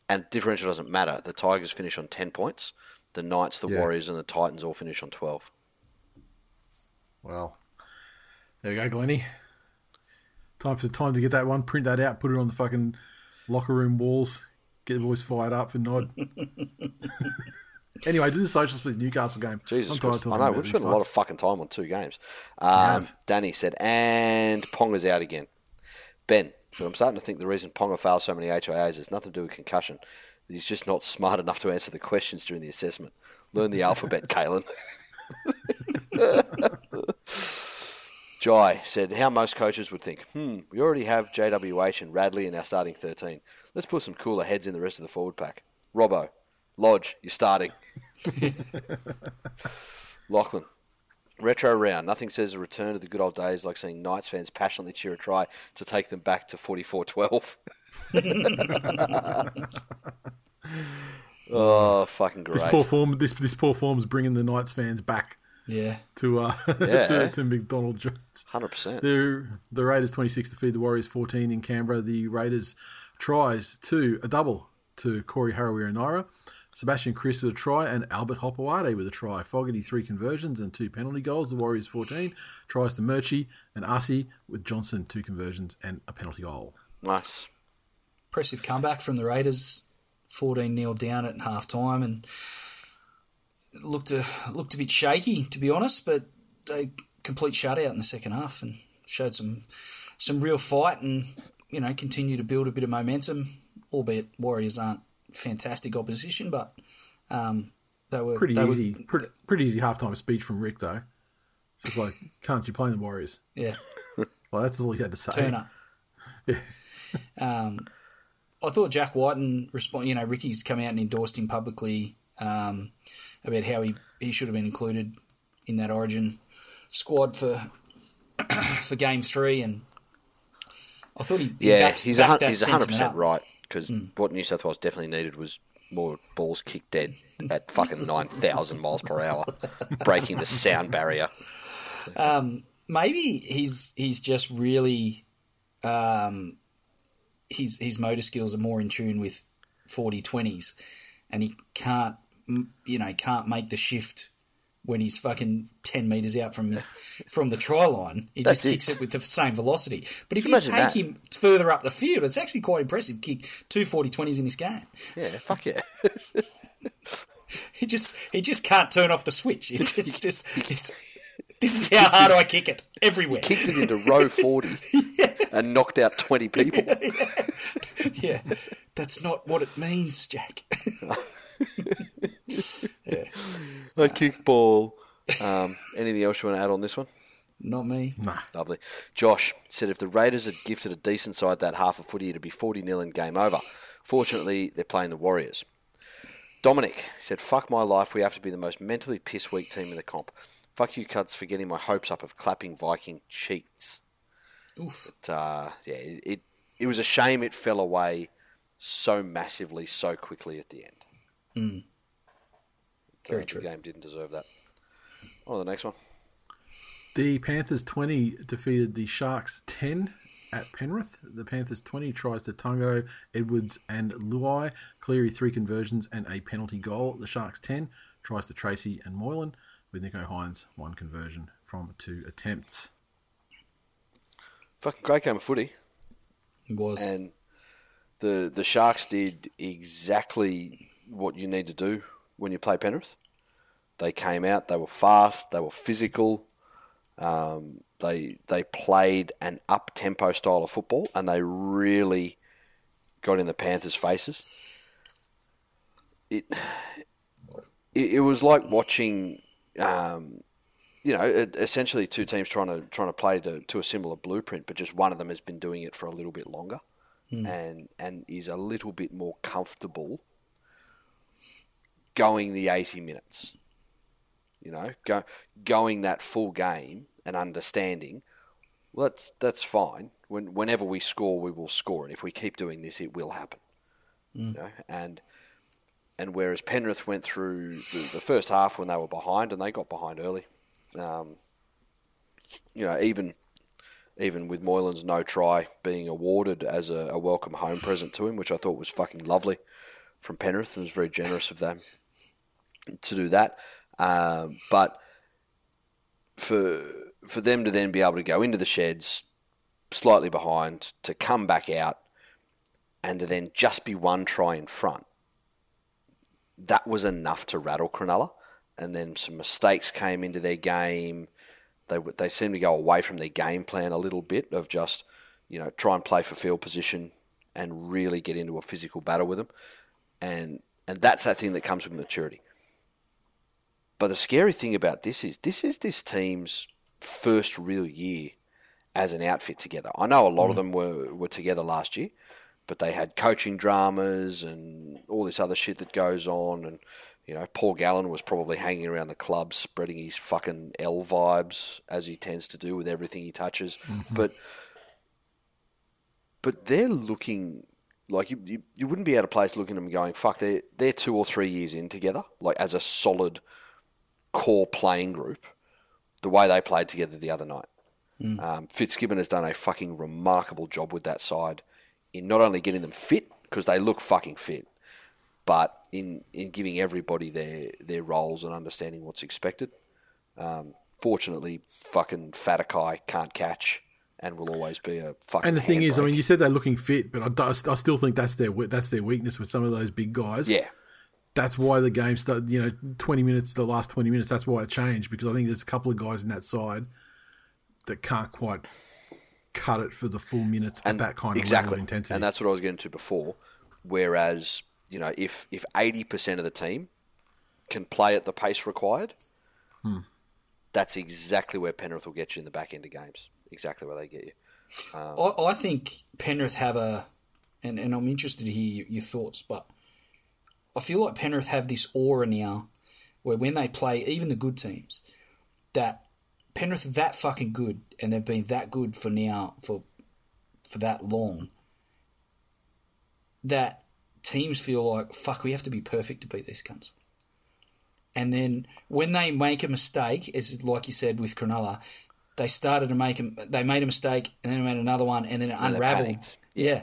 And differential doesn't matter. The Tigers finish on 10 points. The Knights, the Yeah. Warriors, and the Titans all finish on 12. Well, there you go, Glenny. Time for the time to get that one. Print that out. Put it on the fucking locker room walls. Get the voice fired up for Nod. (laughs) anyway, do the socials for this Newcastle game. Jesus I'm tired Christ. of I know, we've spent a lot of fucking time on two games. Um. Danny said, and Ponga's out again. Ben, so I'm starting to think the reason Ponga fails so many HIAs is nothing to do with concussion. He's just not smart enough to answer the questions during the assessment. Learn the alphabet, (laughs) Kalyn. (laughs) Jai said how most coaches would think. Hmm, we already have JWH and Radley in our starting thirteen. Let's put some cooler heads in the rest of the forward pack. Robbo, Lodge, you're starting. (laughs) Lachlan. Retro round. Nothing says a return to the good old days like seeing Knights fans passionately cheer a try to take them back to 44 12. (laughs) oh, fucking great. This poor form. This this poor form's bringing the Knights fans back Yeah. to uh (laughs) Yeah. to, to McDonald Jones. 100%. The the Raiders twenty six to feed the Warriors fourteen in Canberra. The Raiders tries to a double to Corey Harawira Naera. Sebastian Kris with a try and Albert Hopoate with a try. Fogarty three conversions and two penalty goals. The Warriors fourteen tries to Murchie and Arcee with Johnson two conversions and a penalty goal. Nice. Impressive comeback from the Raiders. 14 0 down at half time and looked a, looked a bit shaky, to be honest, but they complete shutout in the second half and showed some some real fight and, you know, continue to build a bit of momentum, albeit Warriors aren't fantastic opposition, but um, they were Pretty they were- easy, pretty, pretty easy halftime speech from Rick though. Just like, (laughs) can't you play the Warriors? yeah. Well, that's all he had to say. turn up. (laughs) Yeah. um, I thought Jack Wighton respond. You know, Ricky's come out and endorsed him publicly um, about how he, he should have been included in that Origin squad for (coughs) for Game Three, and I thought he, he Yeah, backs, he's a, backed that he's 100% right because what New South Wales definitely needed was more balls kicked dead at fucking 9,000 miles per hour, (laughs) breaking the sound barrier. maybe he's he's just really um, his his motor skills are more in tune with 40-20s and he can't you know can't make the shift when he's fucking 10 meters out from the, (laughs) from the try line. He That's just kicks it. it with the same velocity. But if you Imagine take that. him further up the field it's actually quite impressive. Kick two 40-20s in this game. Yeah, fuck yeah. (laughs) he just he just can't turn off the switch. It's, it's (laughs) just it's, this is how hard I kick it everywhere. Kicked it into row 40 and knocked out 20 (laughs) people. (laughs) yeah, that's not what it means, Jack. (laughs) yeah. A kickball. Um, anything else you want to add on this one? not me. Nah. Lovely. Josh said if the Raiders had gifted a decent side that half a footy, it'd be 40 0 and game over. Fortunately, they're playing the Warriors. Dominic said, Fuck my life, we have to be the most mentally piss weak team in the comp. Fuck you, cuds, for getting my hopes up of clapping Viking cheeks. Oof. But, uh, yeah, it, it, it was a shame it fell away so massively, so quickly at the end. Very Uh, true. The game didn't deserve that. On to the next one. The Panthers 20 defeated the Sharks 10 at Penrith. The Panthers 20 tries to Tungo, Edwards, and Luai. Cleary, three conversions and a penalty goal. The Sharks 10 tries to Tracy and Moylan, with Nicho Hynes, one conversion from two attempts. Fucking great game of footy. It was. and the the Sharks did exactly what you need to do when you play Penrith. They came out, they were fast, they were physical, um, they they played an up tempo style of football, and they really got in the Panthers' faces. It it, it was like watching. Um, you know, essentially two teams trying to trying to play to, to a similar blueprint, but just one of them has been doing it for a little bit longer, hmm. and and is a little bit more comfortable going the eighty minutes. You know, go, going that full game and understanding. Well, that's that's fine. When whenever we score, we will score, and if we keep doing this, it will happen. Hmm. You know, and and whereas Penrith went through the, the first half when they were behind, and they got behind early. Um, you know, even even with Moylan's no try being awarded as a, a welcome home present to him, which I thought was fucking lovely from Penrith, and was very generous of them to do that. Um, but for for them to then be able to go into the sheds slightly behind, to come back out, and to then just be one try in front, that was enough to rattle Cronulla. And then some mistakes came into their game. They they seemed to go away from their game plan a little bit of just you know try and play for field position and really get into a physical battle with them. And and that's that thing that comes with maturity. But the scary thing about this is this is this team's first real year as an outfit together. I know a lot of mm. them were, were together last year, but they had coaching dramas and all this other shit that goes on. And, you know, Paul Gallen was probably hanging around the club spreading his fucking L vibes as he tends to do with everything he touches. But but they're looking like you, you, you wouldn't be at a place looking at them going, fuck, they're, they're two or three years in together, like as a solid core playing group, the way they played together the other night. Um, Fitzgibbon has done a fucking remarkable job with that side in not only getting them fit, because they look fucking fit, but in, in giving everybody their, their roles and understanding what's expected. Um, fortunately, fucking Talakai can't catch and will always be a fucking. And the thing is, I mean, you said they're looking fit, but I, do- I still think that's their that's their weakness with some of those big guys. yeah, that's why the game started. You know, twenty minutes, the last twenty minutes. That's why it changed because I think there's a couple of guys in that side that can't quite cut it for the full minutes at that kind of of intensity. And that's what I was getting to before. Whereas, you know, if if eighty percent of the team can play at the pace required, Hmm. that's exactly where Penrith will get you in the back end of games. Exactly where they get you. I, I think Penrith have a, and, and I'm interested to hear your, your thoughts, but I feel like Penrith have this aura now where when they play even the good teams, that Penrith are that fucking good and they've been that good for now for for that long that teams feel like fuck we have to be perfect to beat these cunts. And then when they make a mistake, as like you said with Cronulla, they started to make them. They made a mistake, and then they made another one, and then it they unraveled. Yeah.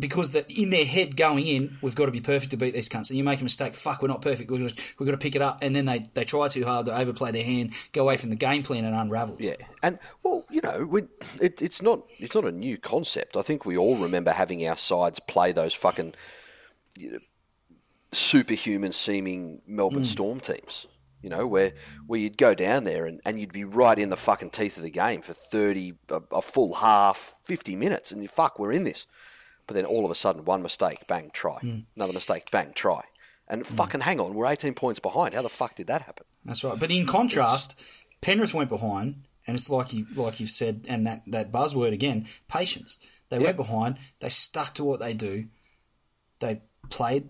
Because the, in their head going in, we've got to be perfect to beat these cunts. And you make a mistake, fuck, we're not perfect. We've got to, we've got to pick it up. And then they, they try too hard to overplay their hand, go away from the game plan, and unravels. Yeah, and well, you know, when, it, it's not it's not a new concept. I think we all remember having our sides play those fucking you know, superhuman seeming Melbourne hmm. Storm teams. You know, where where you'd go down there and, and you'd be right in the fucking teeth of the game for thirty a, a full half, fifty minutes, and you fuck, we're in this. But then all of a sudden, one mistake, bang, try. Hmm. Another mistake, bang, try. And hmm. fucking hang on, we're eighteen points behind. How the fuck did that happen? That's right. But in contrast, Penrith went behind, and it's like you like you've said, and that, that buzzword again, patience. They went behind. They stuck to what they do. They played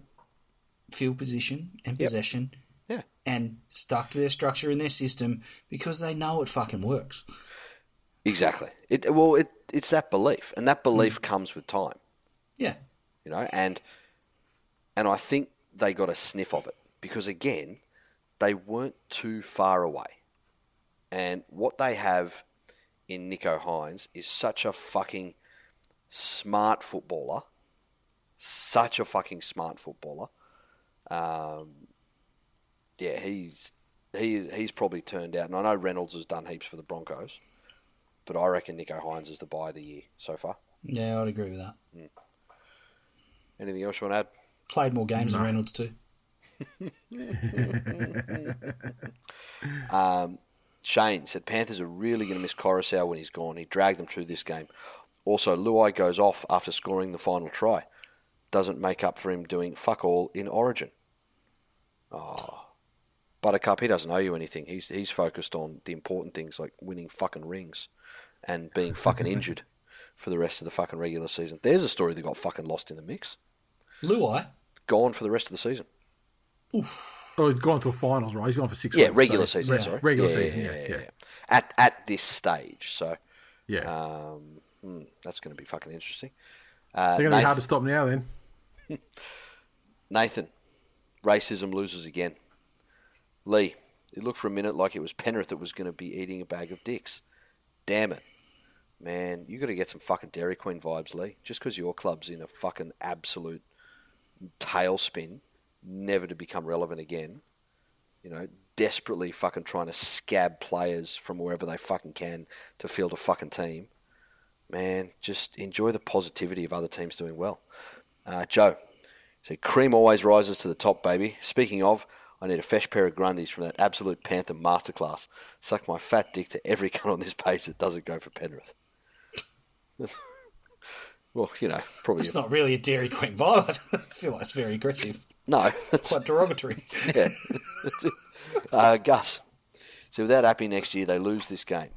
field position and possession, Yeah. and stuck to their structure and their system because they know it fucking works. Exactly. It well, it it's that belief, and that belief mm. comes with time, Yeah, you know. And and I think they got a sniff of it because again, they weren't too far away, and what they have in Nicho Hynes is such a fucking smart footballer, such a fucking smart footballer. Um, yeah, he's he he's probably turned out, and I know Reynolds has done heaps for the Broncos. But I reckon Nicho Hynes is the buy of the year so far. yeah, I'd agree with that. Anything else you want to add? Played more games than Reynolds too. (laughs) Shane said Panthers are really going to miss Koroisau when he's gone. He dragged them through this game. Also, Luai goes off after scoring the final try. Doesn't make up for him doing fuck all in Origin. Oh. Buttercup, he doesn't owe you anything. He's he's focused on the important things like winning fucking rings and being fucking (laughs) injured for the rest of the fucking regular season. There's a story that got fucking lost in the mix. Luai, Gone for the rest of the season. oh, he's gone to a finals, right? He's gone for six. Yeah, weeks, regular so- season. Re- sorry, regular Yeah, season. yeah, Yeah, yeah, yeah, yeah. At at this stage, so yeah. um, hmm, that's going to be fucking interesting. They're going to be hard to stop now. Then (laughs) Nathan, racism loses again. Lee, it looked for a minute like it was Penrith that was going to be eating a bag of dicks. Damn it. Man, you got to get some fucking Dairy Queen vibes, Lee. Just because your club's in a fucking absolute tailspin, never to become relevant again. You know, desperately fucking trying to scab players from wherever they fucking can to field a fucking team. Man, just enjoy the positivity of other teams doing well. Uh, Joe, so cream always rises to the top, baby. Speaking of, I need a fresh pair of Grundies from that absolute Panther masterclass. Suck my fat dick to every (laughs) cunt on this page that doesn't go for Penrith. That's- (laughs) well, you know, probably it's not really a Dairy Queen vibe. (laughs) I feel like it's very aggressive, no. it's quite derogatory. yeah. Uh, Gus. So without Api next year, they lose this game.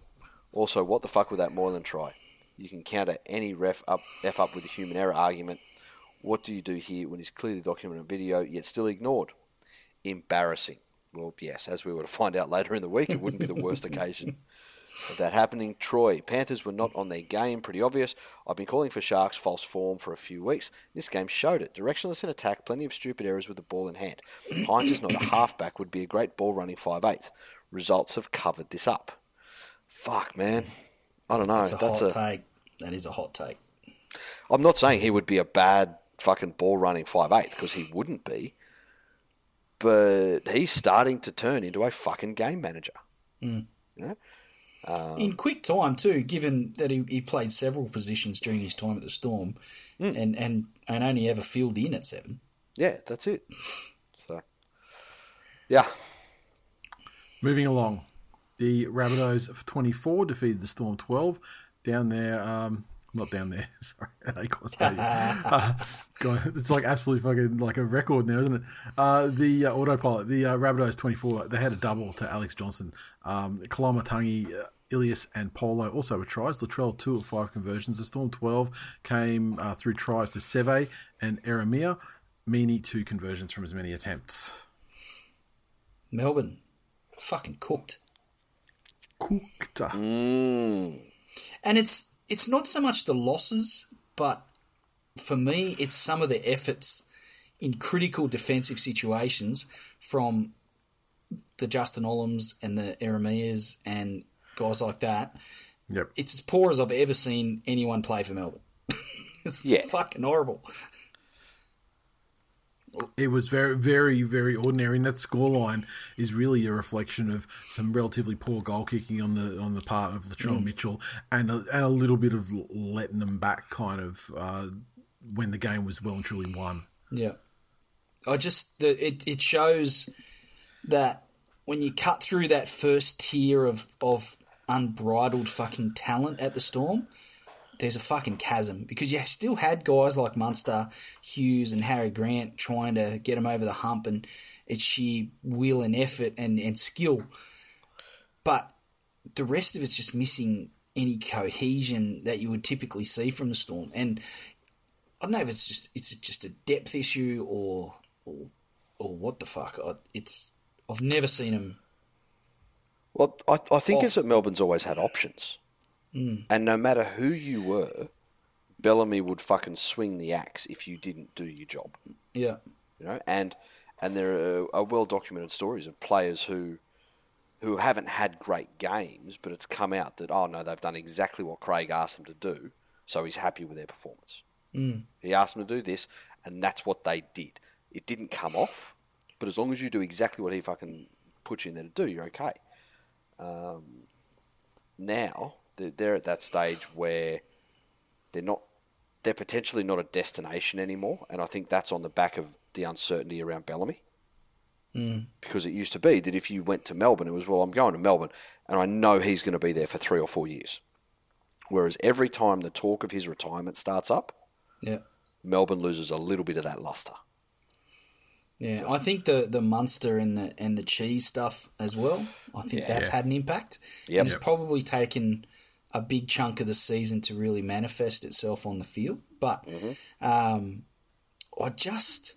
Also, what the fuck would that Moylan try? You can counter any ref up f up with a human error argument. What do you do here when it's clearly documented on video yet still ignored? Embarrassing. Well, yes, as we were to find out later in the week, it wouldn't be the worst occasion of that happening. Troy, Panthers were not on their game, pretty obvious. I've been calling for Sharks false form for a few weeks. This game showed it. Directionless in attack, plenty of stupid errors with the ball in hand. Hynes is not a halfback, would be a great ball running 5'8. Results have covered this up. Fuck, man. I don't know. That's a That's hot a. take. That is a hot take. I'm not saying he would be a bad fucking ball running 5'8 because he wouldn't be. But he's starting to turn into a fucking game manager. You know? Um, in quick time too, given that he, he played several positions during his time at the Storm, Hmm. and, and and only ever filled in at seven. Yeah, that's it. So, yeah. Moving along, the Rabbitohs for 24 defeated the Storm 12 down there. Um, not down there, (laughs) sorry, at Accor Stadium. uh, God, it's like absolutely fucking like a record now, isn't it? Uh, the uh, autopilot, the uh, Rabbitohs 24, they had a double to Alex Johnson. Um, Koloamatangi, uh, Ilias, and Polo also were tries. Latrell, two of five conversions. The Storm 12 came uh, through tries to Seve and Ieremia. Meaney, two conversions from as many attempts. Melbourne, fucking cooked. Cooked. Mm. And it's it's not so much the losses, but for me, it's some of the efforts in critical defensive situations from the Justin Olams and the Ieremias and guys like that. Yep. It's as poor as I've ever seen anyone play for Melbourne. (laughs) it's Yeah. fucking horrible. It was very, very, very ordinary. And that scoreline is really a reflection of some relatively poor goal kicking on the on the part of Latrell Mitchell, and a, and a little bit of letting them back, kind of uh, when the game was well and truly won. Yeah. I just the, it it shows that when you cut through that first tier of of unbridled fucking talent at the Storm, there's a fucking chasm because you still had guys like Munster, Hughes, and Harry Grant trying to get them over the hump, and it's sheer will and effort and, and skill. But the rest of it's just missing any cohesion that you would typically see from the Storm. And I don't know if it's just it's just a depth issue or or, or what the fuck. I, it's I've never seen him. Well, I, I think Off. it's that Melbourne's always had options. And no matter who you were, Bellamy would fucking swing the axe if you didn't do your job. Yeah, you know, and and there are, are well documented stories of players who who haven't had great games, but it's come out that oh no, they've done exactly what Craig asked them to do, so he's happy with their performance. Mm. He asked them to do this, and that's what they did. It didn't come off, but as long as you do exactly what he fucking put you in there to do, you're okay. Um, now they're, they're at that stage where they're not they're potentially not a destination anymore, and I think that's on the back of the uncertainty around Bellamy. Mm. Because it used to be that if you went to Melbourne, it was well, I'm going to Melbourne, and I know he's going to be there for three or four years. Whereas every time the talk of his retirement starts up, yeah, Melbourne loses a little bit of that luster. yeah. I think the the Munster and the and the cheese stuff as well. I think that's had an impact. Yep. and it's probably taken a big chunk of the season to really manifest itself on the field. But um, I just,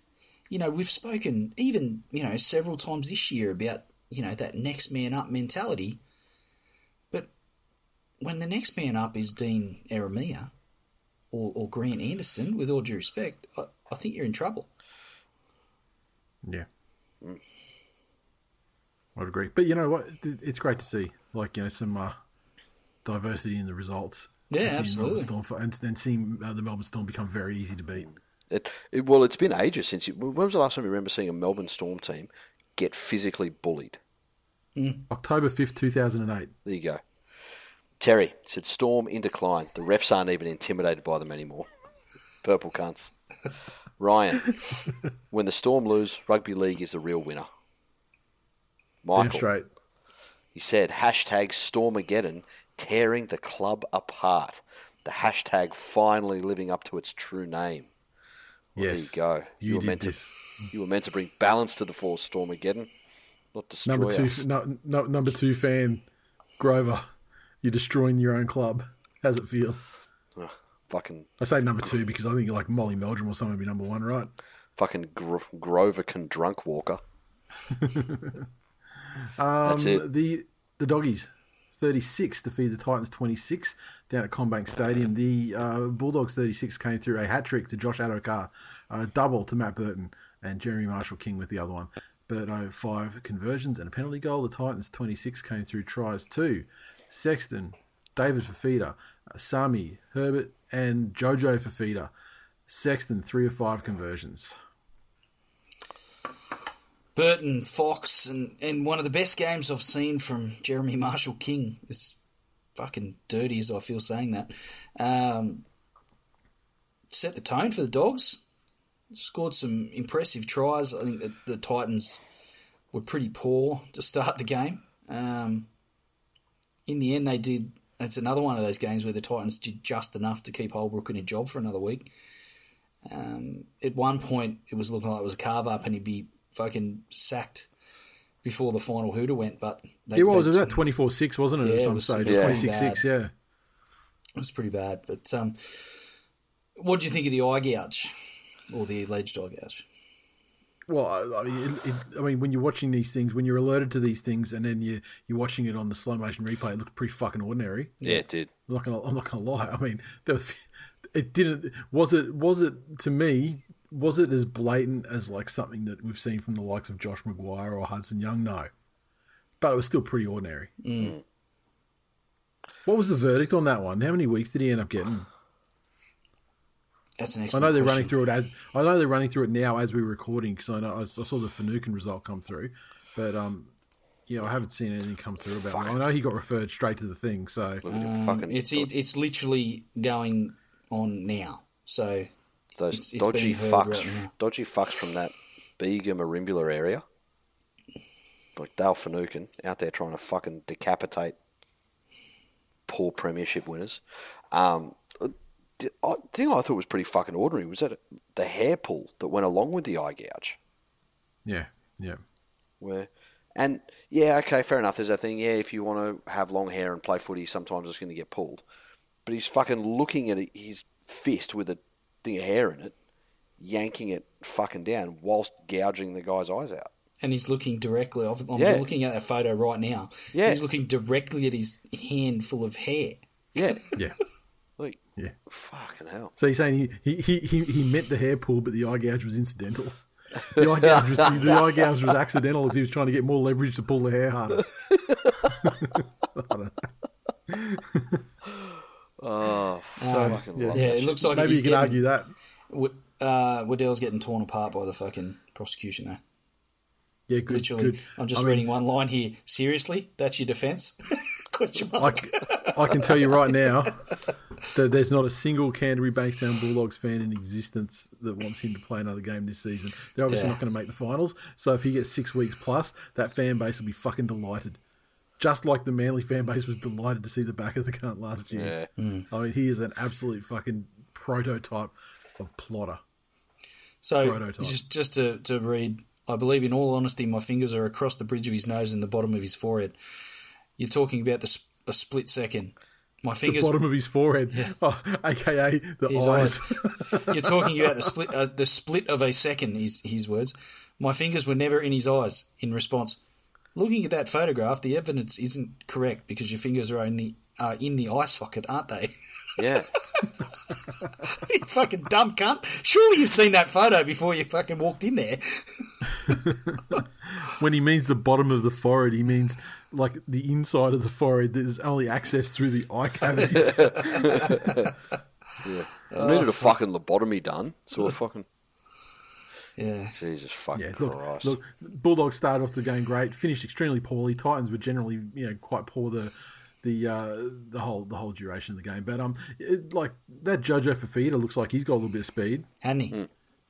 you know, we've spoken even you know several times this year about you know that next man up mentality. But when the next man up is Dean Ieremia or, or Grant Anderson, with all due respect, I, I think you're in trouble. Yeah. I'd agree. But you know what? It's great to see, like, you know, some uh, diversity in the results. Yeah, And seeing absolutely. Melbourne Storm, and, and seeing uh, the Melbourne Storm become very easy to beat. It, it, well, it's been ages since you. When was the last time you remember seeing a Melbourne Storm team get physically bullied? October 5th, 2008. There you go. Terry said, Storm in decline. The refs aren't even intimidated by them anymore. (laughs) Purple cunts. Ryan, (laughs) when the Storm lose, rugby league is the real winner. Damn Michael, straight. he said, hashtag Stormageddon, tearing the club apart. The hashtag finally living up to its true name. Well, Yes. There you go. You were did meant this. to you were meant to bring balance to the force, Stormageddon, not destroy Number two, us. no, no, number two fan, Grover. You're destroying your own club. How's it feel? Fucking I say number two because I think you're like Molly Meldrum or someone would be number one, right? fucking Gro- Grover can drunk walker. (laughs) Um, That's it. The the doggies. 36 defeated the Titans 26 down at CommBank Stadium. The uh, Bulldogs 36 came through a hat trick to Josh Addo-Carr, a double to Matt Burton, and Jeremy Marshall King with the other one. Burto, five conversions and a penalty goal. The Titans 26 came through tries to Sexton, David Fifita, Sami, Herbert, and Jojo Fifita. Sexton, three of five conversions. Burton, Fox, and, and one of the best games I've seen from Jeremy (laughs) Marshall King. It's fucking dirty as I feel saying that. Um, set the tone for the Dogs. Scored some impressive tries. I think that the Titans were pretty poor to start the game. Um, in the end, they did. It's another one of those games where the Titans did just enough to keep Holbrook in a job for another week. Um, at one point, it was looking like it was a carve up and he'd be fucking sacked before the final hooter went. But they, It was, they- it was about 24 6, wasn't it? Yeah, at it some was- stage. yeah. 26 6, yeah. it was pretty bad. But um, what do you think of the eye gouge or the alleged eye gouge? Well, I, I mean, it, it, I mean, when you're watching these things, when you're alerted to these things, and then you you're watching it on the slow motion replay, it looked pretty fucking ordinary. Yeah, it did. I'm not gonna, I'm not gonna lie. I mean, there was, (laughs) it didn't. Was it? Was it to me? Was it as blatant as like something that we've seen from the likes of Josh McGuire or Hudson Young? No, but it was still pretty ordinary. What was the verdict on that one? How many weeks did he end up getting? That's an I excellent know they're question. running through it as I know they're running through it now as we're recording because I know I, saw the Finucane result come through, but um, yeah, I haven't seen anything come through about it. I know he got referred straight to the thing, so Look at him Um, fucking it's it, it's literally going on now. So those it's- it's dodgy fucks, right dodgy fucks from that Bega Merimbula area, like Dale Finucane, out there trying to fucking decapitate poor premiership winners. Um, the thing I thought was pretty fucking ordinary was that the hair pull that went along with the eye gouge. yeah, yeah. Where, and yeah, okay, fair enough. There's that thing. Yeah, if you want to have long hair and play footy, sometimes it's going to get pulled. But he's fucking looking at his fist with a thing of hair in it, yanking it fucking down whilst gouging the guy's eyes out. and he's looking directly. I'm I'm Yeah. looking at that photo right now. Yeah. he's looking directly at his hand full of hair. Yeah, (laughs) Yeah, like yeah. fucking hell. So you're saying he, he, he, he meant the hair pull, but the eye gouge was incidental. (laughs) The eye gouge was, the eye gouge was accidental as he was trying to get more leverage to pull the hair harder. (laughs) I don't know. Oh, fucking love Yeah, that it looks like Maybe he's you can getting, argue that. Wa- Uh, Waddell's getting torn apart by the fucking prosecution, there. Yeah, good. Literally, good. I'm just I mean, reading one line here. Seriously, that's your defence? (laughs) Question mark. I, c- I can tell you right now that there's not a single Canterbury Bankstown Bulldogs fan in existence that wants him to play another game this season. They're obviously Yeah. not going to make the finals. So if he gets six weeks plus, that fan base will be fucking delighted. Just like the Manly fan base was delighted to see the back of the cunt last year. Yeah. I mean, he is an absolute fucking prototype of plotter. So Prototype. just just to, to read, I believe in all honesty, my fingers are across the bridge of his nose and the bottom of his forehead. You're talking about the sp- a split second. My fingers, The bottom of his forehead, (laughs) oh, aka the His eyes. (laughs) You're talking about the split uh, the split of a second. His his words. My fingers were never in his eyes. In response, looking at that photograph, the evidence isn't correct because your fingers are only uh, in the eye socket, aren't they? Yeah, (laughs) you fucking dumb cunt. Surely you've seen that photo before you fucking walked in there. (laughs) when he means the bottom of the forehead, he means like the inside of the forehead. There's only access through the eye cavities. (laughs) I needed a fucking lobotomy done. So I fucking Yeah. Jesus fucking yeah, look, Christ. look. Bulldogs started off the game great, finished extremely poorly. Titans were generally, you know, quite poor the the uh, the whole the whole duration of the game. But um, it, like that Jojo Fifita looks like he's got a little bit of speed. Hadn't he?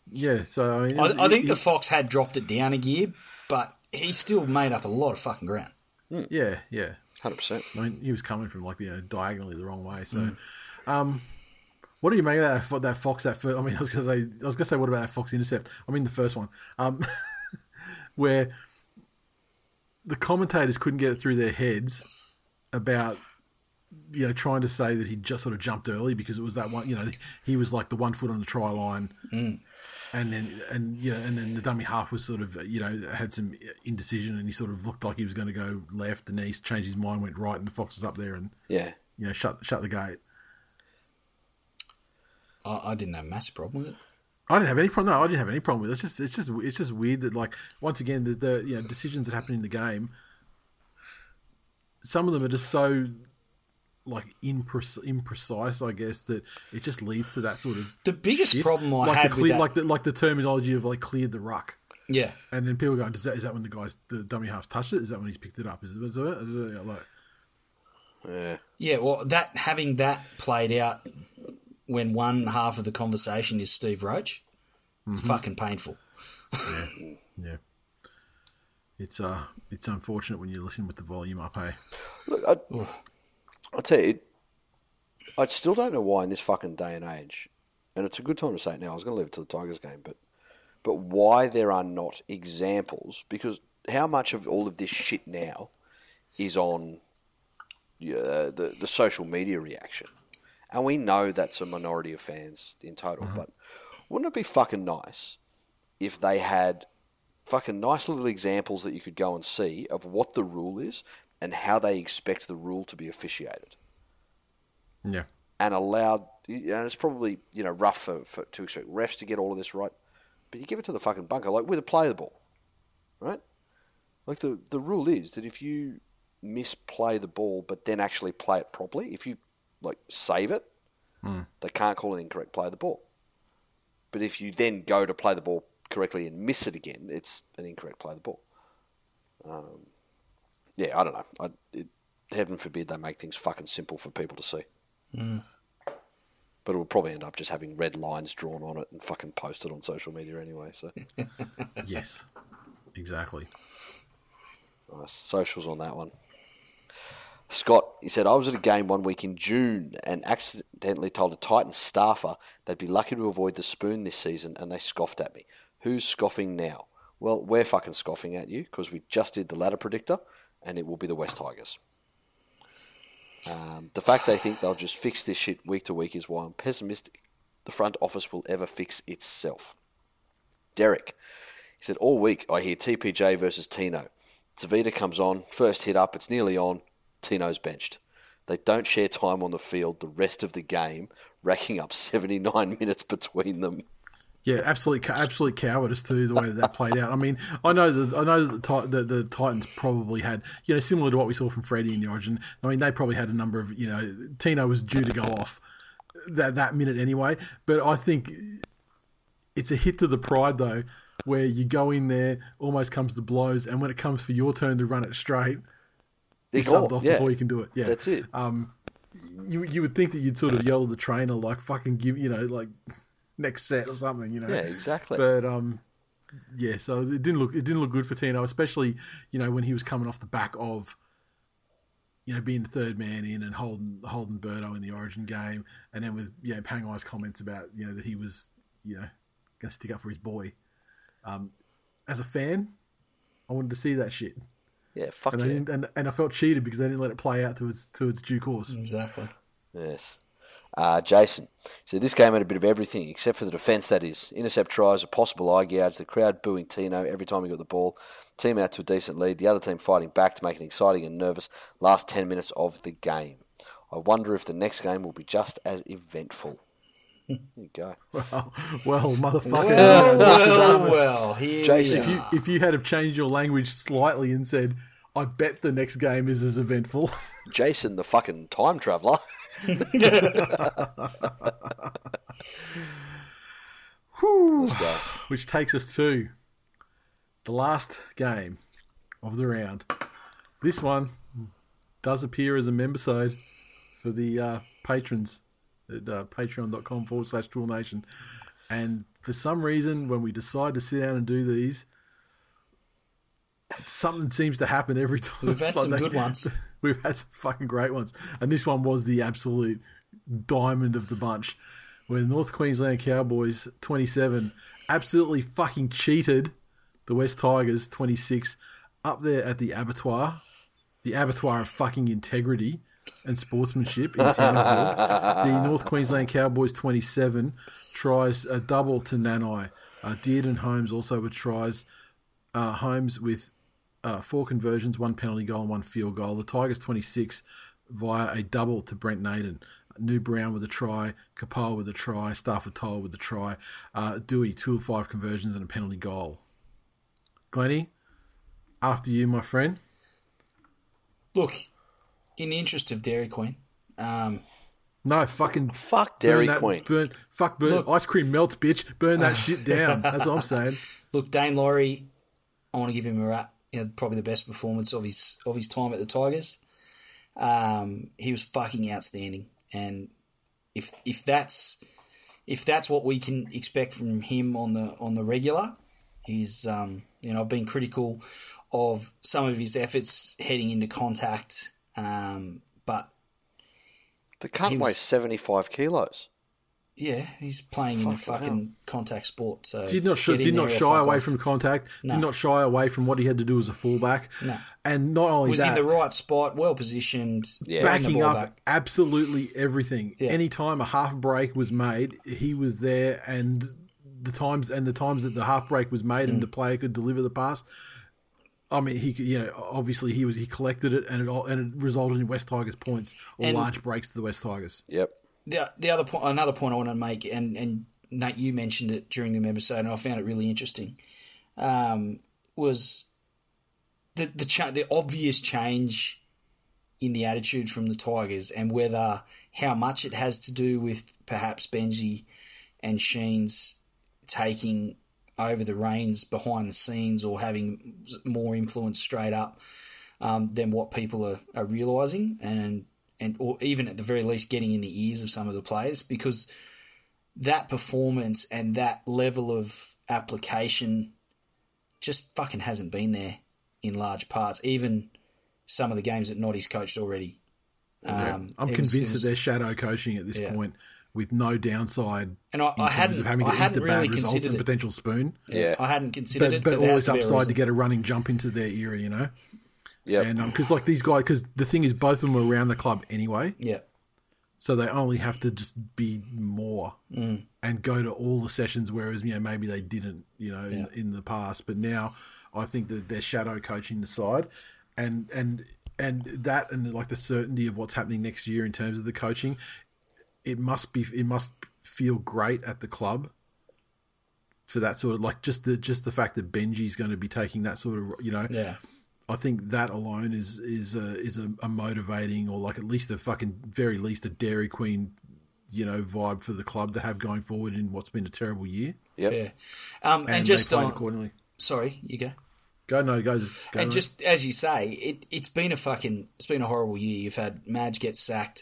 Yeah, so I mean, I, I think he- the Fox had dropped it down a gear, but he still made up a lot of fucking ground. yeah, yeah. Hundred percent. I mean, he was coming from like you know diagonally the wrong way. So, Mm. um, what do you make of that that Fox that first? I mean, (laughs) I was gonna say I was gonna say what about that Fox intercept? I mean, the first one, um, (laughs) where the commentators couldn't get it through their heads about you know, trying to say that he just sort of jumped early because it was that one, you know, he was like the one foot on the try line. And then, and yeah, and then the dummy half was sort of, you know, had some indecision, and he sort of looked like he was going to go left, and then he changed his mind, went right, and the fox was up there, and Yeah. you know, shut shut the gate. I, I didn't have a massive problem with it. I didn't have any problem. No, I didn't have any problem with it. It's just, it's just, it's just weird that, like, once again, the, the you know decisions that happen in the game, some of them are just so like impre- imprecise, I guess, that it just leads to that sort of The biggest shit. problem I like had the with that, like the like the terminology of like cleared the ruck, yeah, and then people going, "Is that is that when the guys the dummy halves touched it? Is that when he's picked it up? Is it, is it, is it like Yeah. yeah. Well, that having that played out when one half of the conversation is Steve Roach, it's Mm-hmm. fucking painful. yeah?" It's uh, it's unfortunate when you listen with the volume up. Hey, Look, I, I'll tell you, I still don't know why in this fucking day and age, and it's a good time to say it now. I was going to leave it to the Tigers game, but but why there are not examples? Because how much of all of this shit now is on uh, the the social media reaction, and we know that's a minority of fans in total. Mm-hmm. But wouldn't it be fucking nice if they had fucking nice little examples that you could go and see of what the rule is and how they expect the rule to be officiated? Yeah, and allowed and it's probably you know rough for, for to expect refs to get all of this right but you give it to the fucking bunker like with a play the ball right? Like the the rule is that if you misplay the ball but then actually play it properly if you like save it they can't call an incorrect play of the ball. But if you then go to play the ball correctly and miss it again it's an incorrect play of the ball. Um, yeah i don't know. I, it, heaven forbid they make things fucking simple for people to see. But it will probably end up just having red lines drawn on it and fucking posted on social media anyway. So. (laughs) Yes, exactly. nice. Socials on that one. Scott, he said, I was at a game one week in June and accidentally told a Titans staffer they'd be lucky to avoid the spoon this season, and they scoffed at me. Who's scoffing now? Well, we're fucking scoffing at you because we just did the ladder predictor, and it will be the West Tigers. Um, the fact they think they'll just fix this shit week to week is why I'm pessimistic the front office will ever fix itself. Derek, he said, all week I hear TPJ versus Tino. Tevita comes on, first hit up, it's nearly on, Tino's benched. They don't share time on the field the rest of the game, racking up (laughs) 79 minutes between them. Yeah, absolutely, ca- absolute cowardice too. The way that, that played out. I mean, I know that I know that the, the the Titans probably had, you know, similar to what we saw from Freddie in the Origin. I mean, they probably had a number of, you know, Tino was due to go off that that minute anyway. But I think it's a hit to the pride though, where you go in there, almost comes to blows, and when it comes for your turn to run it straight, They're you subbed off yeah. before you can do it. Yeah, That's it. Um, you you would think that you'd sort of yell at the trainer like fucking give you know like (laughs) next set or something, you know. yeah, exactly. But um, yeah. So it didn't look it didn't look good for Tino, especially you know when he was coming off the back of you know being the third man in and holding holding Birdo in the Origin game, and then with you know Pangai's comments about you know that he was you know going to stick up for his boy. Um, as a fan, I wanted to see that shit, yeah, fuck and I yeah. didn't, and, and I felt cheated because they didn't let it play out to its to its due course. Exactly. Yes. Uh, Jason So this game had a bit of everything except for the defence. That is, intercept tries, a possible eye gouge, the crowd booing Tino every time he got the ball, team out to a decent lead, the other team fighting back to make it exciting and nervous. Last ten minutes of the game. I wonder if the next game will be just as eventful. There you go. well, well, (laughs) motherfucker. Well, well, well. Here Jason. if we you are. if you had have changed your language slightly and said, "I bet the next game is as eventful," (laughs) Jason, the fucking time traveller. (laughs) Let's go. which takes us to the last game of the round. This one does appear as a member side for the uh, patrons at uh, patreon.com forward slash Tool Nation. And for some reason, when we decide to sit down and do these, something seems to happen every (laughs) time. We've had some Like, good ones. (laughs) We've had some fucking great ones. And this one was the absolute diamond of the bunch. Where North Queensland Cowboys 27 absolutely fucking cheated the West Tigers 26 up there at the abattoir. The abattoir of fucking integrity. And sportsmanship in Townsville. the (laughs) North Queensland Cowboys 27 tries a double to Nanai. Uh, Dearden Holmes also with tries. Uh, Holmes with uh, four conversions, one penalty goal, and one field goal. The Tigers 26 via a double to Brent Naden. New Brown with a try, Kapal with a try, Starford To'a with a try, uh, Dewey two of five conversions and a penalty goal. Glenny, after you, my friend. Look, in the interest of Dairy Queen, um, No, fucking Fuck burn Dairy that- Queen. Burn, fuck, burn. Look- Ice cream melts, bitch. Burn that shit (laughs) down. That's what I'm saying. look, Daine Laurie, I want to give him a rap. You know, probably the best performance of his of his time at the Tigers. Um, he was fucking outstanding, and if if that's if that's what we can expect from him on the on the regular, he's um, you know I've been critical of some of his efforts heading into contact, um, but The cunt He weighs was- 75 kilos. yeah, he's playing in a Fucking fucking contact sport. So Did not sh- did not shy away off. from contact. No. Did not shy away from what he had to do as a fullback. No. And not only was that, in the right spot, well positioned, Yeah. backing up back. absolutely everything. Yeah. Anytime a half break was made, he was there, and the times and the times that the half break was made Mm. and the player could deliver the pass. I mean, he you know obviously he was he collected it and it all, and it resulted in West Tigers points or And- large breaks to the West Tigers. Yep. the the other point, another point I want to make, and and Nate, you mentioned it during the episode, and I found it really interesting. Um, was the the cha- the obvious change in the attitude from the Tigers, and whether how much it has to do with perhaps Benji and Sheens taking over the reins behind the scenes or having more influence straight up um, than what people are, are realizing, and and or even at the very least getting in the ears of some of the players because that performance and that level of application just fucking hasn't been there in large parts. Even some of the games that Noddy's coached already. Um, I'm convinced was- that they're shadow coaching at this Yeah. point with no downside and I, in I terms hadn't, of having to I eat hadn't the really bad results considered and potential spoon. Yeah. I hadn't considered But, it, but but, there has always to be a upside to get a running jump into their era, you know? Yep. And because like these guys, because the thing is, both of them were around the club anyway, Yeah, so they only have to just be more Mm. and go to all the sessions, whereas you know maybe they didn't, you know, in, in the past. But now I think that they're shadow coaching the side, and and and that and like the certainty of what's happening next year in terms of the coaching, it must be it must feel great at the club for that sort of like just the just the fact that Benji's going to be taking that sort of you know yeah. I think that alone is is a, is a, a motivating or like at least a fucking very least a Dairy Queen, you know, vibe for the club to have going forward in what's been a terrible year. yeah Fair. Um, and, And, just on, accordingly. sorry, you go. Go no, go just go. and mate. just as you say, it it's been a fucking it's been a horrible year. You've had Madge get sacked,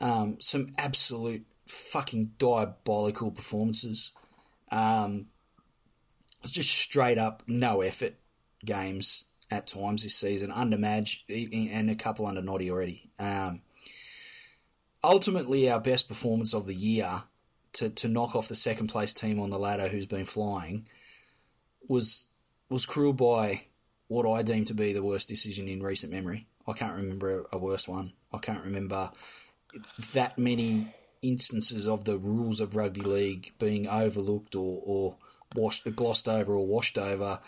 um, some absolute fucking diabolical performances. Um, it's just straight up no effort games at times this season under Madge and a couple under Noddy already. Um, ultimately, our best performance of the year to to knock off the second place team on the ladder who's been flying was was cruel by what I deem to be the worst decision in recent memory. I can't remember a worse one. I can't remember that many instances of the rules of rugby league being overlooked or, or washed, glossed over or washed over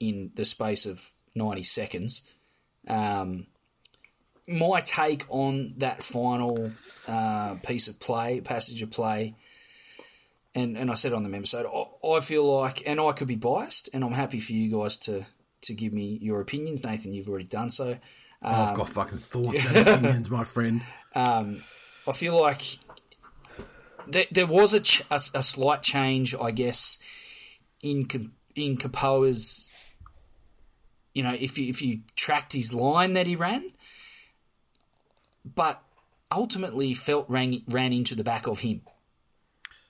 in the space of 90 seconds. Um, my take on that final uh, piece of play, passage of play, and, and I said on the episode, I, I feel like, and I could be biased, and I'm happy for you guys to, to give me your opinions. Nathan, you've already done so. Oh, I've got fucking thoughts and (laughs) opinions, my friend. Um, I feel like there, there was a, ch- a, a slight change, I guess, in in Kepaoa's. You know, if you, if you tracked his line that he ran, but ultimately Feldt ran ran into the back of him.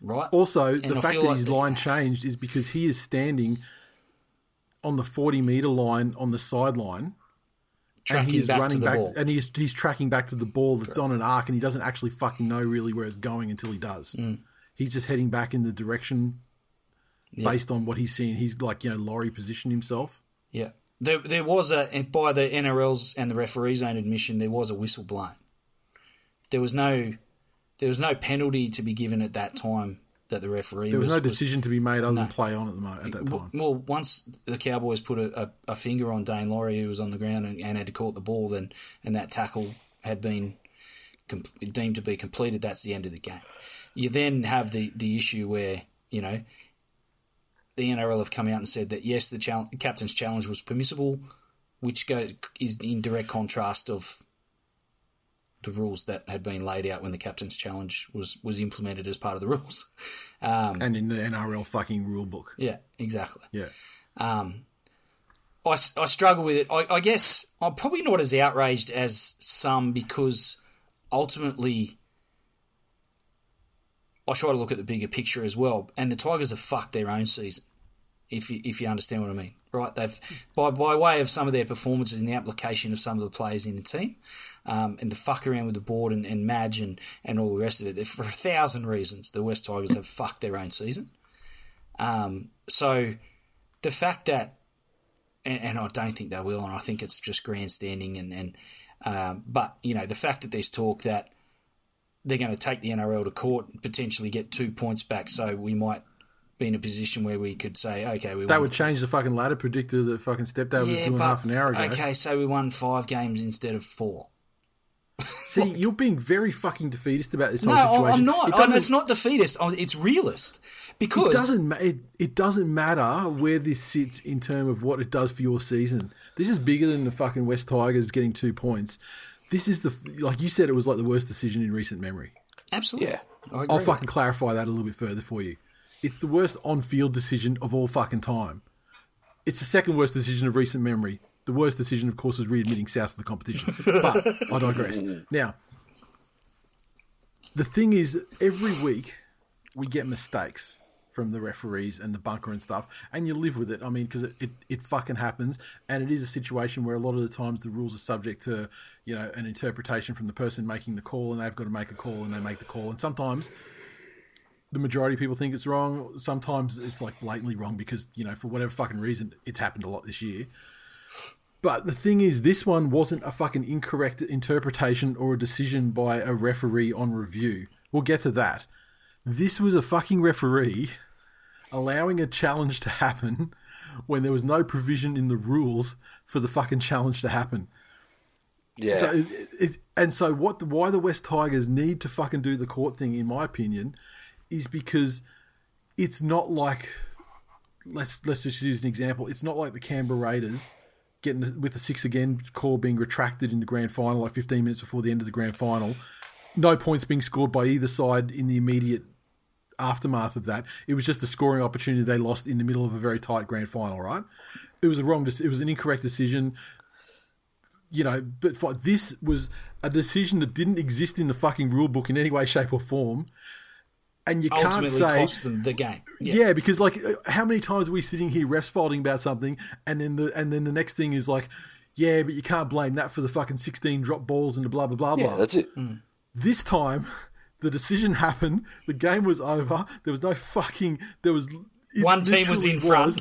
Right. Also, And the I fact that like his line changed is because he is standing on the forty meter line on the sideline. And tracking he is back to running the back, ball. and he's he's tracking back to the ball that's on an arc, and he doesn't actually fucking know really where it's going until he does. Mm. He's just heading back in the direction based on what he's seeing. He's like you know Laurie positioned himself. Yeah, there there was a by the NRL's and the referee's own admission, there was a whistle blown. there was no there was no penalty to be given at that time that the referee There was, was no decision to be made other No. than play on at the moment at that well, time. well, once the Cowboys put a, a, a finger on Daine Laurie, who was on the ground and, and had caught the ball, then and that tackle had been com- deemed to be completed, that's the end of the game. You then have the, the issue where you know the NRL have come out and said that yes, the chal- captain's challenge was permissible, which go, is in direct contrast of the rules that had been laid out when the captain's challenge was was implemented as part of the (laughs) rules. Um, And in the NRL fucking rule book. yeah, exactly. Yeah. Um, I, I struggle with it. I, I guess I'm probably not as outraged as some because ultimately I try to look at the bigger picture as well. And the Tigers have fucked their own season, if you, if you understand what I mean. Right? They've by by way of some of their performances and the application of some of the players in the team, um, and the fuck around with the board and, and Madge and, and all the rest of it. For a thousand reasons, the West Tigers have fucked their own season. Um, so the fact that, and, and I don't think they will, and I think it's just grandstanding, and and um, but you know the fact that there's talk that they're going to take the NRL to court and potentially get two points back, so we might be in a position where we could say, okay, we That won. would change the fucking ladder predictor that fucking stepped over was yeah, doing but half an hour ago. okay, so we won five games instead of four. See, (laughs) you're being very fucking defeatist about this No, whole situation. I'm not. It I'm, it's not defeatist. It's realist because it doesn't ma- it, it doesn't matter where this sits in terms of what it does for your season. This is bigger than the fucking West Tigers getting two points. This is the like you said it was like the worst decision in recent memory. absolutely. Yeah. I agree. I'll fucking clarify that a little bit further for you. It's the worst on-field decision of all fucking time. It's the second worst decision of recent memory. The worst decision, of course, is readmitting South to the competition. But I digress. Now, the thing is, every week we get mistakes from the referees and the bunker and stuff, and you live with it. I mean, because it, it, it fucking happens, and it is a situation where a lot of the times the rules are subject to, you know, an interpretation from the person making the call, and they've got to make a call, and they make the call, and sometimes the majority of people think it's wrong. Sometimes it's like blatantly wrong because you know for whatever fucking reason it's happened a lot this year. But the thing is, this one wasn't a fucking incorrect interpretation or a decision by a referee on review. We'll get to that. This was a fucking referee allowing a challenge to happen when there was no provision in the rules for the fucking challenge to happen. Yeah. So it, it, and so what? Why the West Tigers need to fucking do the court thing, in my opinion, is because it's not like let's let's just use an example. It's not like the Canberra Raiders getting the, with the six again call being retracted in the grand final, like 15 minutes before the end of the grand final. No points being scored by either side in the immediate aftermath of that. It was just a scoring opportunity they lost in the middle of a very tight grand final, right? It was a wrong. It was an incorrect decision you know, but this was a decision that didn't exist in the fucking rule book in any way, shape, or form. And you can't ultimately say, cost them the game. yeah. because like, uh, how many times are we sitting here refs fighting about something, and then the and then the next thing is like, yeah, but you can't blame that for the fucking sixteen drop balls and the blah blah blah blah. yeah, that's it. This time, (laughs) the decision happened. The game was over. There was no fucking. There was. One team was in literally front.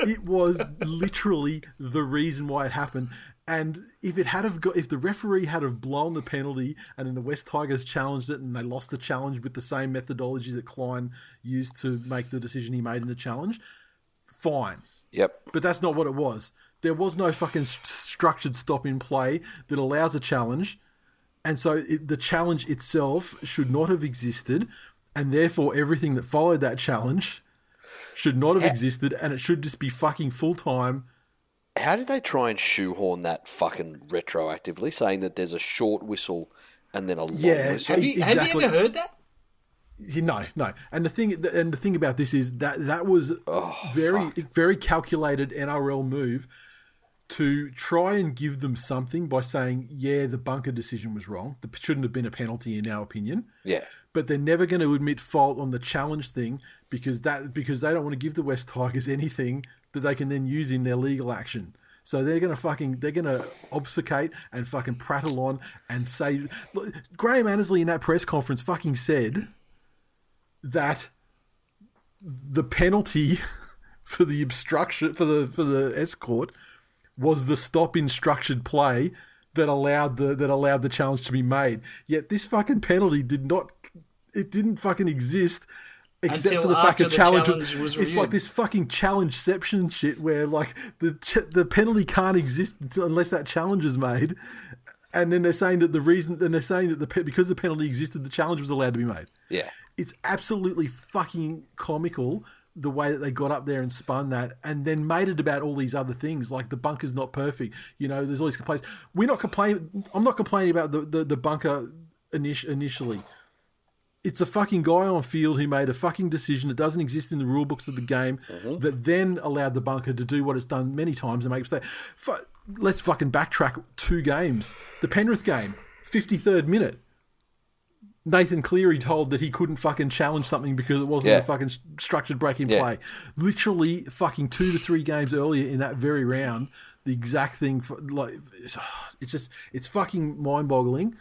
it was literally the reason why it happened. And if it had have got, if the referee had have blown the penalty, and then the West Tigers challenged it, and they lost the challenge with the same methodology that Klein used to make the decision he made in the challenge, fine. Yep. But that's not what it was. There was no fucking st- structured stop in play that allows a challenge, and so it, the challenge itself should not have existed, and therefore everything that followed that challenge should not have eh. existed, and it should just be fucking full time. How did they try and shoehorn that fucking retroactively, saying that there's a short whistle and then a long Yeah, whistle? Have you, have you ever heard that? No, no. And the thing, and the thing about this is that that was oh, very, very calculated NRL move to try and give them something by saying, yeah, the bunker decision was wrong. There shouldn't have been a penalty in our opinion. Yeah. but they're never going to admit fault on the challenge thing because that because they don't want to give the West Tigers anything that they can then use in their legal action. So they're gonna fucking they're gonna obfuscate and fucking prattle on and say Look, Graham Annesley in that press conference fucking said that the penalty (laughs) for the obstruction for the for the escort was the stop in structured play that allowed the that allowed the challenge to be made. Yet this fucking penalty did not. It didn't fucking exist. Except Until for the fact the challenge, it's like this fucking challengeception shit where like the ch- the penalty can't exist unless that challenge is made, and then they're saying that the reason and they're saying that the pe- because the penalty existed, the challenge was allowed to be made. Yeah. It's absolutely fucking comical the way that they got up there and spun that and then made it about all these other things. Like the bunker's not perfect. You know there's all these complaints. We're not complaining i'm not complaining about the, the, the bunker init- initially it's a fucking guy on field who made a fucking decision that doesn't exist in the rule books of the game mm-hmm. that then allowed the bunker to do what it's done many times and make mistake. Fu- let's fucking backtrack two games. The Penrith game, 53rd minute. Nathan Cleary told that he couldn't fucking challenge something because it wasn't Yeah. a fucking structured break in Yeah. play. Literally fucking two to three games earlier in that very round, the exact thing. For, like, it's, it's just it's fucking mind boggling.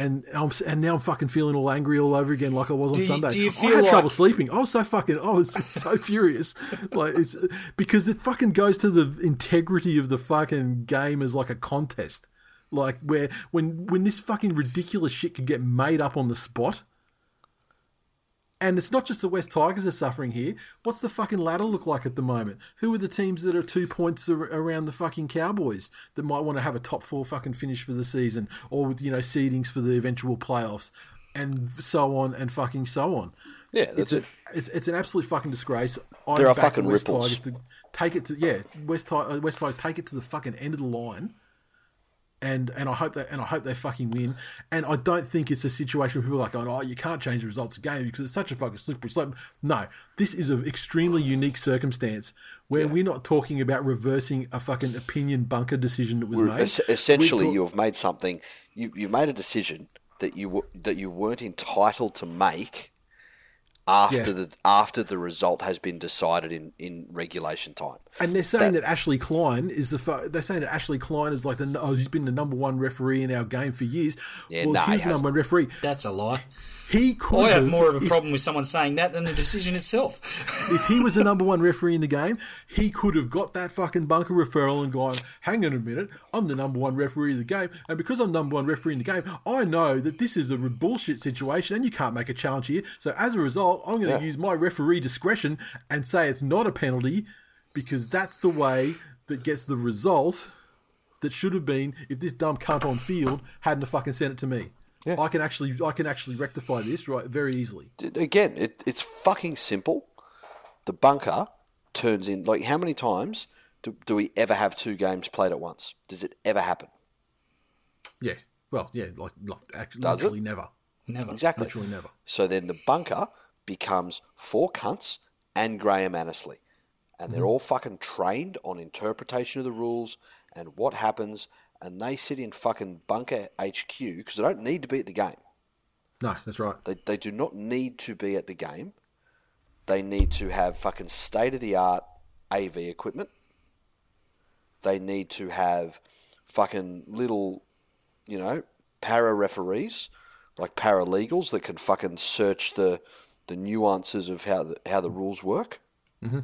And I'm, and now I'm fucking feeling all angry all over again, like I was on Do you- Sunday. you I had like- trouble sleeping. I was so fucking, I was (laughs) so furious, like it's because it fucking goes to the integrity of the fucking game as like a contest, like where when when this fucking ridiculous shit could get made up on the spot. And it's not just the West Tigers are suffering here. What's the fucking ladder look like at the moment? Who are the teams that are two points ar- around the fucking Cowboys that might want to have a top four fucking finish for the season, or with you know seedings for the eventual playoffs, and so on and fucking so on. Yeah, that's It's a, it. it's it's an absolute fucking disgrace. I'm There are fucking West ripples. Tigers to take it to yeah West uh, West Tigers take it to the fucking end of the line. And and I hope that and I hope they fucking win. And I don't think it's a situation where people are like, oh, you can't change the results of the game because it's such a fucking slippery slope. No, this is an extremely unique circumstance where we're not talking about reversing a fucking opinion bunker decision that was We're- made. es- essentially, talk- you have made something. You, you've made a decision that you w- that you weren't entitled to make after Yeah. the after the result has been decided in, in regulation time. And they're saying that, Ashley Klein is the. fu- They're saying that Ashley Klein is like the. Oh, he's been the number one referee in our game for years. Yeah, well, nah, if he he the number one referee. That's a lie. He could. I have more of a if- problem with someone saying that than the decision itself. (laughs) If he was the number one referee in the game, he could have got that fucking bunker referral and gone, hang on a minute, I'm the number one referee of the game. And because I'm number one referee in the game, I know that this is a bullshit situation and you can't make a challenge here. So as a result, I'm going to use my referee discretion and say it's not a penalty because that's the way that gets the result that should have been if this dumb cunt on field hadn't have fucking sent it to me. I can actually I can actually rectify this right very easily. Again, it, it's fucking simple. The bunker turns in like how many times do, do we ever have two games played at once? Does it ever happen? Yeah. Well, yeah, like, like actually, Does it? never. Never. Exactly. Literally never. So then the bunker becomes four cunts and Graham Annesley. And they're mm-hmm. all fucking trained on interpretation of the rules and what happens. And they sit in fucking bunker HQ because they don't need to be at the game. No, that's right. They, they do not need to be at the game. They need to have fucking state of the art AV equipment. They need to have fucking little, you know, para referees, like paralegals that can fucking search the the nuances of how the, how the rules work. Mm-hmm.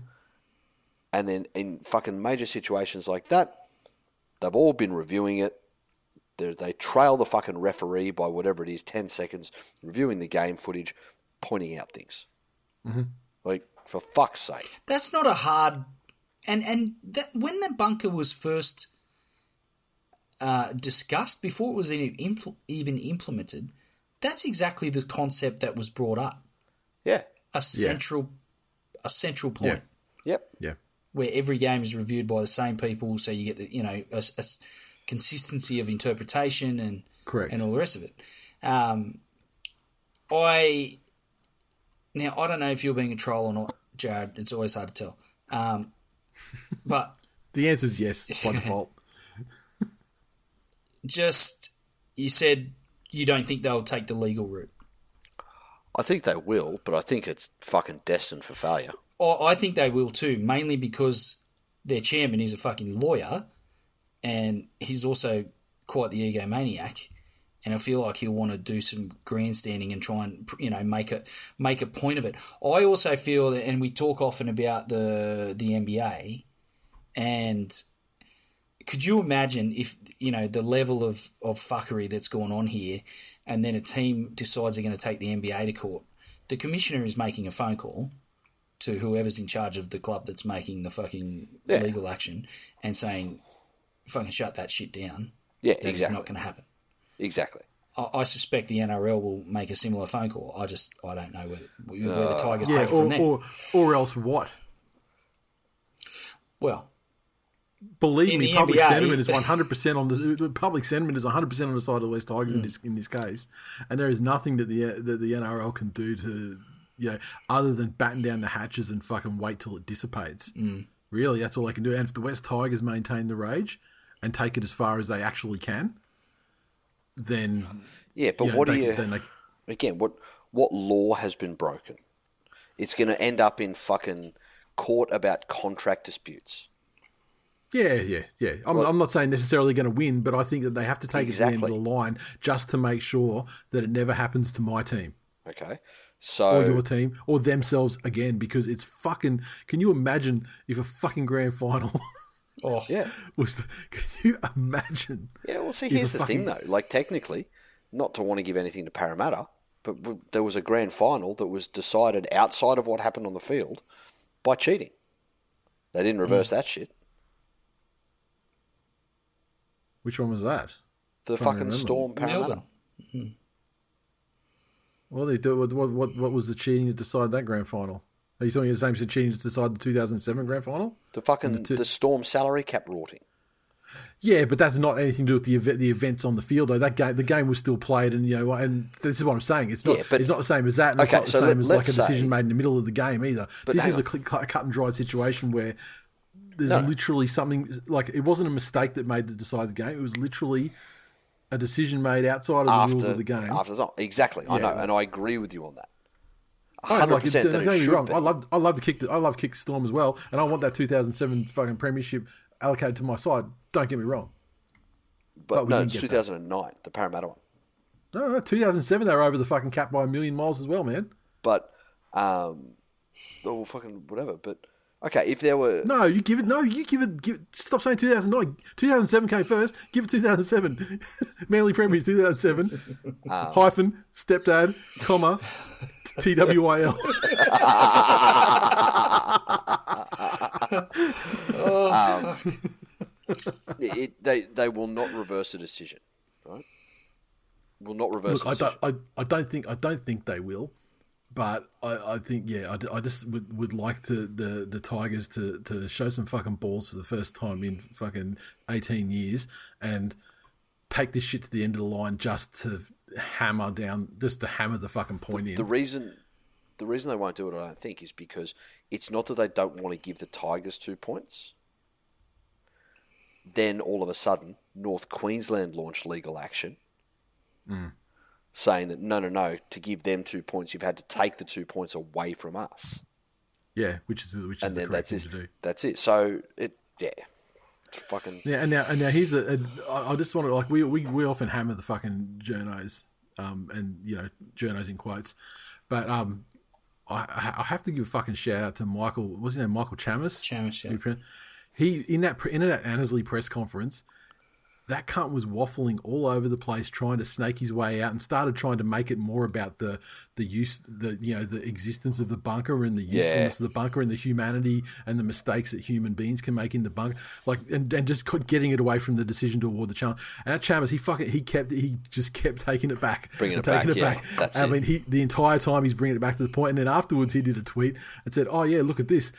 And then in fucking major situations like that, they've all been reviewing it. They they trail the fucking referee by whatever it is, ten seconds, reviewing the game footage, pointing out things. Mm-hmm. Like for fuck's sake, That's not a hard. And and that, when the bunker was first uh, discussed, before it was even, impl- even implemented, that's exactly the concept that was brought up. yeah, A central, a central point yep, Yeah. Where every game is reviewed by the same people, so you get the you know a, a s- consistency of interpretation and Correct. and all the rest of it. Um, I now I don't know if you're being a troll or not, Jared. It's always hard to tell. Um, (laughs) but The answer is yes by default. (laughs) just you said you don't think they'll take the legal route. I think they will, but I think it's fucking destined for failure. I think they will too, mainly because their chairman is a fucking lawyer, and he's also quite the egomaniac. And I feel like he'll want to do some grandstanding and try and you know make it make a point of it. I also feel that, and we talk often about the the NBA, and could you imagine if you know the level of, of fuckery that's gone on here, and then a team decides they're going to take the NBA to court? The commissioner is making a phone call to whoever's in charge of the club that's making the fucking Yeah. legal action and saying, "Fucking shut that shit down." Yeah, That it's exactly. not going to happen. Exactly. I, I suspect the NRL will make a similar phone call. I just I don't know where, where the Tigers Yeah, take it from or, there. or or else what? well, Believe me, the public NBA sentiment is (laughs) one hundred percent on the the public sentiment is one hundred percent on the side of the West Tigers Mm. in this in this case, and there is nothing that the that the NRL can do to you know other than batten down the hatches and fucking wait till it dissipates. Mm. Really, that's all I can do. And if the West Tigers maintain the rage and take it as far as they actually can, then Yeah, but you know, what do you then they, again? What what law has been broken? It's going to end up in fucking court about contract disputes. Yeah, yeah, yeah. I'm, I'm not saying necessarily going to win, but I think that they have to take it to the end of the line just to make sure that it never happens to my team Okay, or your team or themselves again because it's fucking. Can you imagine if a fucking grand final (laughs) oh yeah, was? The, can you imagine? yeah. Well, see, here's the thing though. Like technically, not to want to give anything to Parramatta, but w- there was a grand final that was decided outside of what happened on the field by cheating. They didn't hmm. reverse that shit. Which one was that? The fucking. Storm Parramatta. Melbourne. Hmm. Well, they do. What, what what was the cheating to decide that grand final? Are you talking the same as the cheating to decide the 2007 grand final? The fucking two- the Storm salary cap rorting. Yeah, but that's not anything to do with the event, the events on the field though. That game, the game was still played, and you know, and this is what I'm saying. It's not. Yeah, but- it's not the same as that. And Okay, it's so not the same let- as like a decision say- made in the middle of the game either. This is a on. cl- cut and dried situation where there's No. literally something like it wasn't a mistake that made the decide the game. It was literally a decision made outside of the rules after of the game. After the exactly, I know, and I agree with you on that. I Hundred like it, percent don't that get me wrong. be. I love I love to kick I love kick storm as well, and I want that 2007 fucking premiership allocated to my side. Don't get me wrong. but but no, it's get that. 2009, the Parramatta one. No, no, 2007 they were over the fucking cap by a million miles as well, man. But um, oh fucking whatever. But okay, if there were No, you give it. No, you give it. Give, stop saying 2009. 2007 came first. Give it 2007. (laughs) Manly Premiers 2007. Um, hyphen stepdad comma TWIL. (laughs) (laughs) it, they they will not reverse the decision, right? Will not reverse Look, the I decision. don't. I, I don't think. I don't think they will. But I, I think yeah. I just would, would like to the the Tigers to, to show some fucking balls for the first time in fucking eighteen years and take this shit to the end of the line just to hammer down, just to hammer the fucking point in. The reason the reason they won't do it, I don't think, is because it's not that they don't want to give the Tigers two points. Then all of a sudden, North Queensland launched legal action, Hmm. Saying that no, no, no, to give them two points, you've had to take the two points away from us, yeah, which is which is and the then correct that's thing it. to do. That's it. So it, yeah, it's fucking Yeah, and now and now here's a, a I I just want to like we, we we often hammer the fucking journos, um, and you know journos in quotes, but um, I I have to give a fucking shout out to Michael. What's his name? Michael Chammas. Chammas, yeah. He in that in that Annesley press conference. That cunt was waffling all over the place, trying to snake his way out, and started trying to make it more about the the use, the you know, the existence of the bunker and the usefulness of the bunker and the humanity and the mistakes that human beings can make in the bunker, like and, and just getting it away from the decision to award the challenge. And that Chammas, he fucking he kept he just kept taking it back, Bringing it taking back, it yeah, back. that's I it. mean, he the entire time he's bringing it back to the point, and then afterwards he did a tweet and said, "Oh yeah, look at this."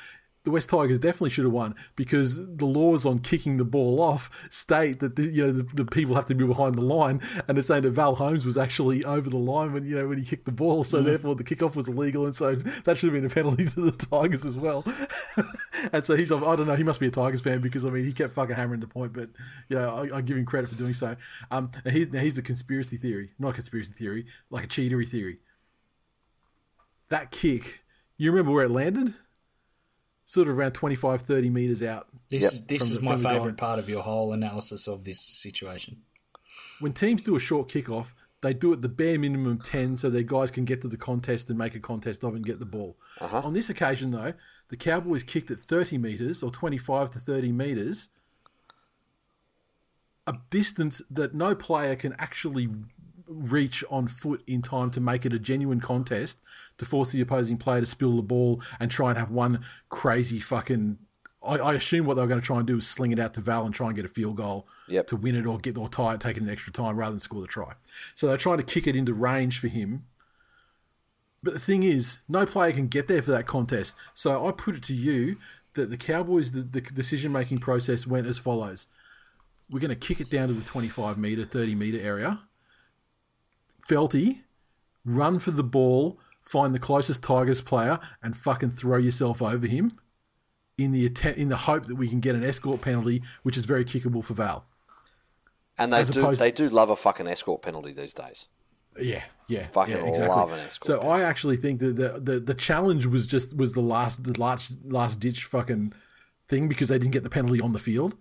The West Tigers definitely should have won because the laws on kicking the ball off state that the, you know the, the people have to be behind the line, and they're saying that Val Holmes was actually over the line when you know when he kicked the ball, so therefore the kickoff was illegal, and so that should have been a penalty (laughs) to the Tigers as well. (laughs) and so he's I don't know he must be a Tigers fan because I mean he kept fucking hammering the point, but yeah I, I give him credit for doing so. Um, now here's, now here's a conspiracy theory, not a conspiracy theory, like a cheatery theory. That kick, you remember where it landed? Sort of around 25, 30 meters out. This Yep. is this From is the- my favourite guy. part of your whole analysis of this situation. When teams do a short kickoff, they do it the bare minimum 10 so their guys can get to the contest and make a contest of it and get the ball. Uh-huh. On this occasion, though, the Cowboys kicked at 30 meters or 25 to 30 meters a distance that no player can actually reach on foot in time to make it a genuine contest to force the opposing player to spill the ball and try and have one crazy fucking. I, I assume what they were going to try and do is sling it out to Val and try and get a field goal Yep. to win it or get or tie it, taking an extra time rather than score the try. So they're trying to kick it into range for him. But the thing is, no player can get there for that contest. So I put it to you that the Cowboys, the, the decision making process went as follows: We're going to kick it down to the 25 meter, 30 meter area. Felty, run for the ball, find the closest Tigers player, and fucking throw yourself over him. In the attempt, in the hope that we can get an escort penalty, which is very kickable for Val. And they As do opposed- they do love a fucking escort penalty these days. Yeah, yeah, Fucking yeah, exactly. love an escort So I actually think that the, the the challenge was just was the last the last last ditch fucking thing because they didn't get the penalty on the field.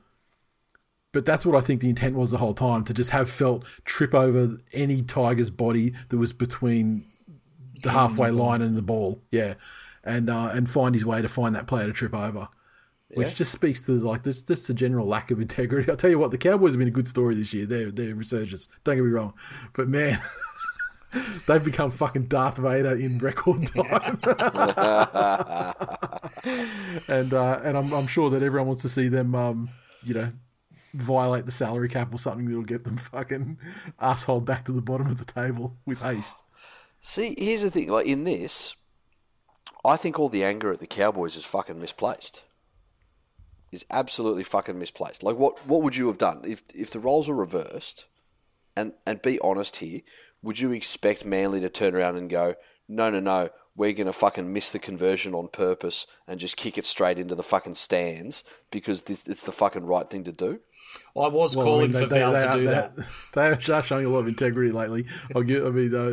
But that's what I think the intent was the whole time to just have Feldt trip over any tiger's body that was between the halfway line and the ball, yeah, and uh, and find his way to find that player to trip over. Which just speaks to like there's just a general lack of (laughs) integrity. I'll tell you what, the Cowboys have been a good story this year. They're they're resurgence. Don't get me wrong, but man, (laughs) they've become fucking Darth Vader in record (laughs) time. and uh, and I'm I'm sure that everyone wants to see them, um, you know, violate the salary cap or something that'll get them fucking asshole back to the bottom of the table with haste. See, here's the thing. Like in this, I think all the anger at the Cowboys is fucking misplaced. Is absolutely fucking misplaced. Like what? What would you have done if if the roles were reversed? And and be honest here. Would you expect Manly to turn around and go, no, no, no, we're gonna fucking miss the conversion on purpose and just kick it straight into the fucking stands because this it's the fucking right thing to do? I was Well, I calling mean, for they- Val they- to they- do they- that. (laughs) They are showing a lot of integrity lately. I'll give, I mean, uh,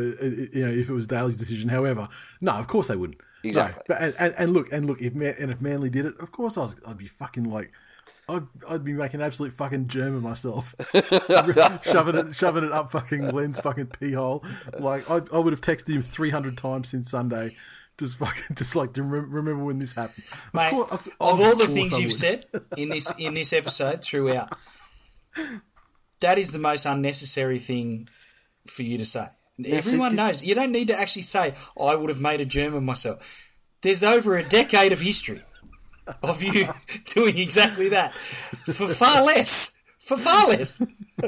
you know, if it was Daly's decision, however, no, of course they wouldn't. No, Exactly. but, and, and, and look, and look, if Man, and if Manly did it, of course I was, I'd be fucking like, I'd, I'd be making absolute fucking German myself, (laughs) (laughs) shoving it, shoving it up fucking Glenn's fucking pee hole. Like I, I would have texted him three hundred times since Sunday. Just fucking, (laughs) just like to rem- remember when this happened. Of Mate, course- of, of all the things you've said in this in this episode throughout, that is the most unnecessary thing for you to say. Everyone this- knows. You don't need to actually say, I would have made a German myself. There's over a decade of history of you (laughs) doing exactly that for far less. For far less. (laughs)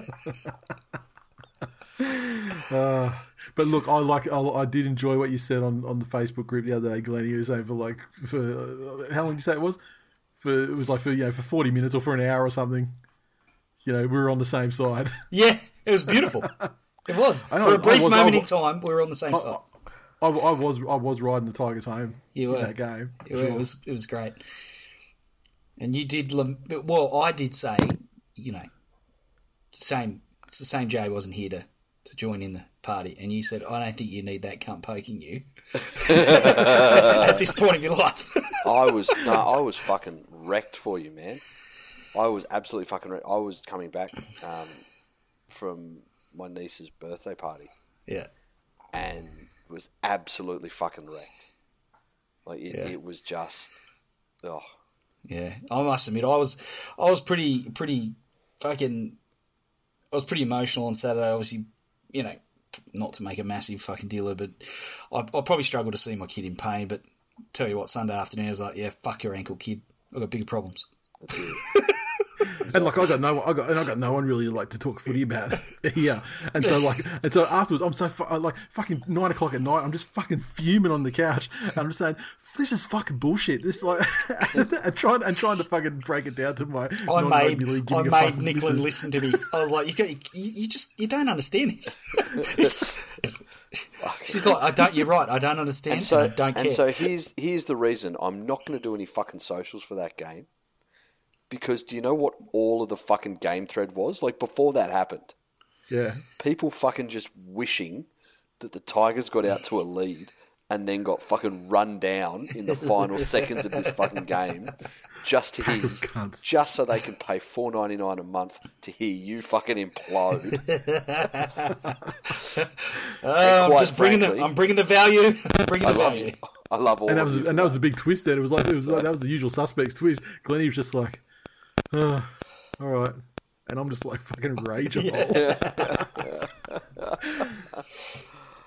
But look, I like I, I did enjoy what you said on, on the Facebook group the other day, Glenn. You were saying for like for uh, how long did you say it was? For it was like for you know for forty minutes or for an hour or something. You know, we were on the same side. (laughs) Yeah, it was beautiful. It was. I For I a brief was- I moment in time, we were on the same side. I, I was I was riding the Tigers home You in were. that game. It, it was it was great. And you did well. I did say, you know, same. It's the same. Jay wasn't here to, to join in the party, and you said, "I don't think you need that cunt poking you (laughs) at this point of your life." (laughs) I was no, I was fucking wrecked for you, man. I was absolutely fucking wrecked. I was coming back um, from my niece's birthday party yeah, and was absolutely fucking wrecked. Like it, Yeah. it was just, oh, yeah. I must admit, I was I was pretty pretty fucking. I was pretty emotional on Saturday. Obviously, you know, not to make a massive fucking deal of it, but I, I probably struggle to see my kid in pain. But tell you what, Sunday afternoon I was like, yeah, fuck your ankle, kid. I've got bigger problems. (laughs) that's (laughs) it. And like I got no, I got and I got no one really like to talk footy about (laughs) here. And so like, and so afterwards, I'm so fu- uh, like fucking nine o'clock at night. I'm just fucking fuming on the couch. And I'm just saying, this is fucking bullshit. This like, (laughs) and trying and trying to fucking break it down to my. I non-rugby made league I giving a made fuck Nicklin missus. listen to me. I was like, you, got, you, you just you don't understand this. She's like, I don't. You're right. I don't understand. And so, and I don't care. and so here's here's the reason I'm not going to do any fucking socials for that game. Because do you know what all of the fucking game thread was? Like before that happened, Yeah, people fucking just wishing that the Tigers got out to a lead and then got fucking run down in the final (laughs) seconds of this fucking game, just to hear, (laughs) just so they can pay four ninety nine a month to hear you fucking implode. (laughs) Uh, I'm just bringing the. I'm bringing the value. I'm bringing I the love value. you. I love all and that was and that was a big twist. Then it was like it was like that was the usual suspects twist. Glennie was just like, all right, and I'm just like fucking (laughs) rage hole. (laughs)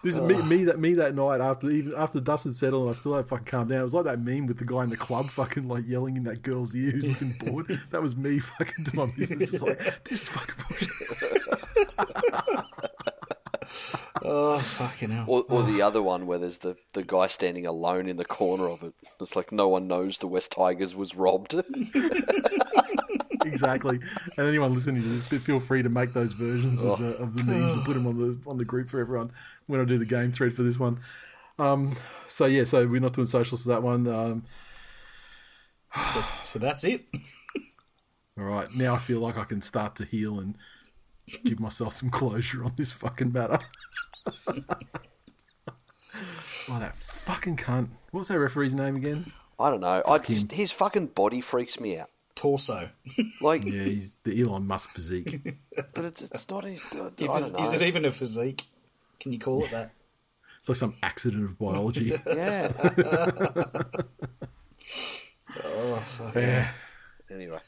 This is me, me that me that night after even after the dust had settled oh, and I still had fucking calmed down. It was like that meme with the guy in the club fucking like yelling in that girl's ear who's looking bored. That was me fucking to my business. Just like (laughs) this is fucking bullshit. Oh fucking hell! Or, or the other one where there's the, the guy standing alone in the corner of it. It's like no one knows the West Tigers was robbed. Exactly. And anyone listening to this, feel free to make those versions of the of the memes and put them on the on the group for everyone when I do the game thread for this one. Um, so yeah, so we're not doing socials for that one. Um, So, so that's it. (sighs) all right, now I feel like I can start to heal and give myself some closure on this fucking matter. (laughs) oh, that fucking cunt! What's that referee's name again? I don't know. I just, his fucking body freaks me out. Torso. Like, Yeah, he's the Elon Musk physique. (laughs) but it's it's not. His, I don't know. is it even a physique? Can you call it that? (laughs) It's like some accident of biology. (laughs) yeah. Oh fuck. yeah. anyway,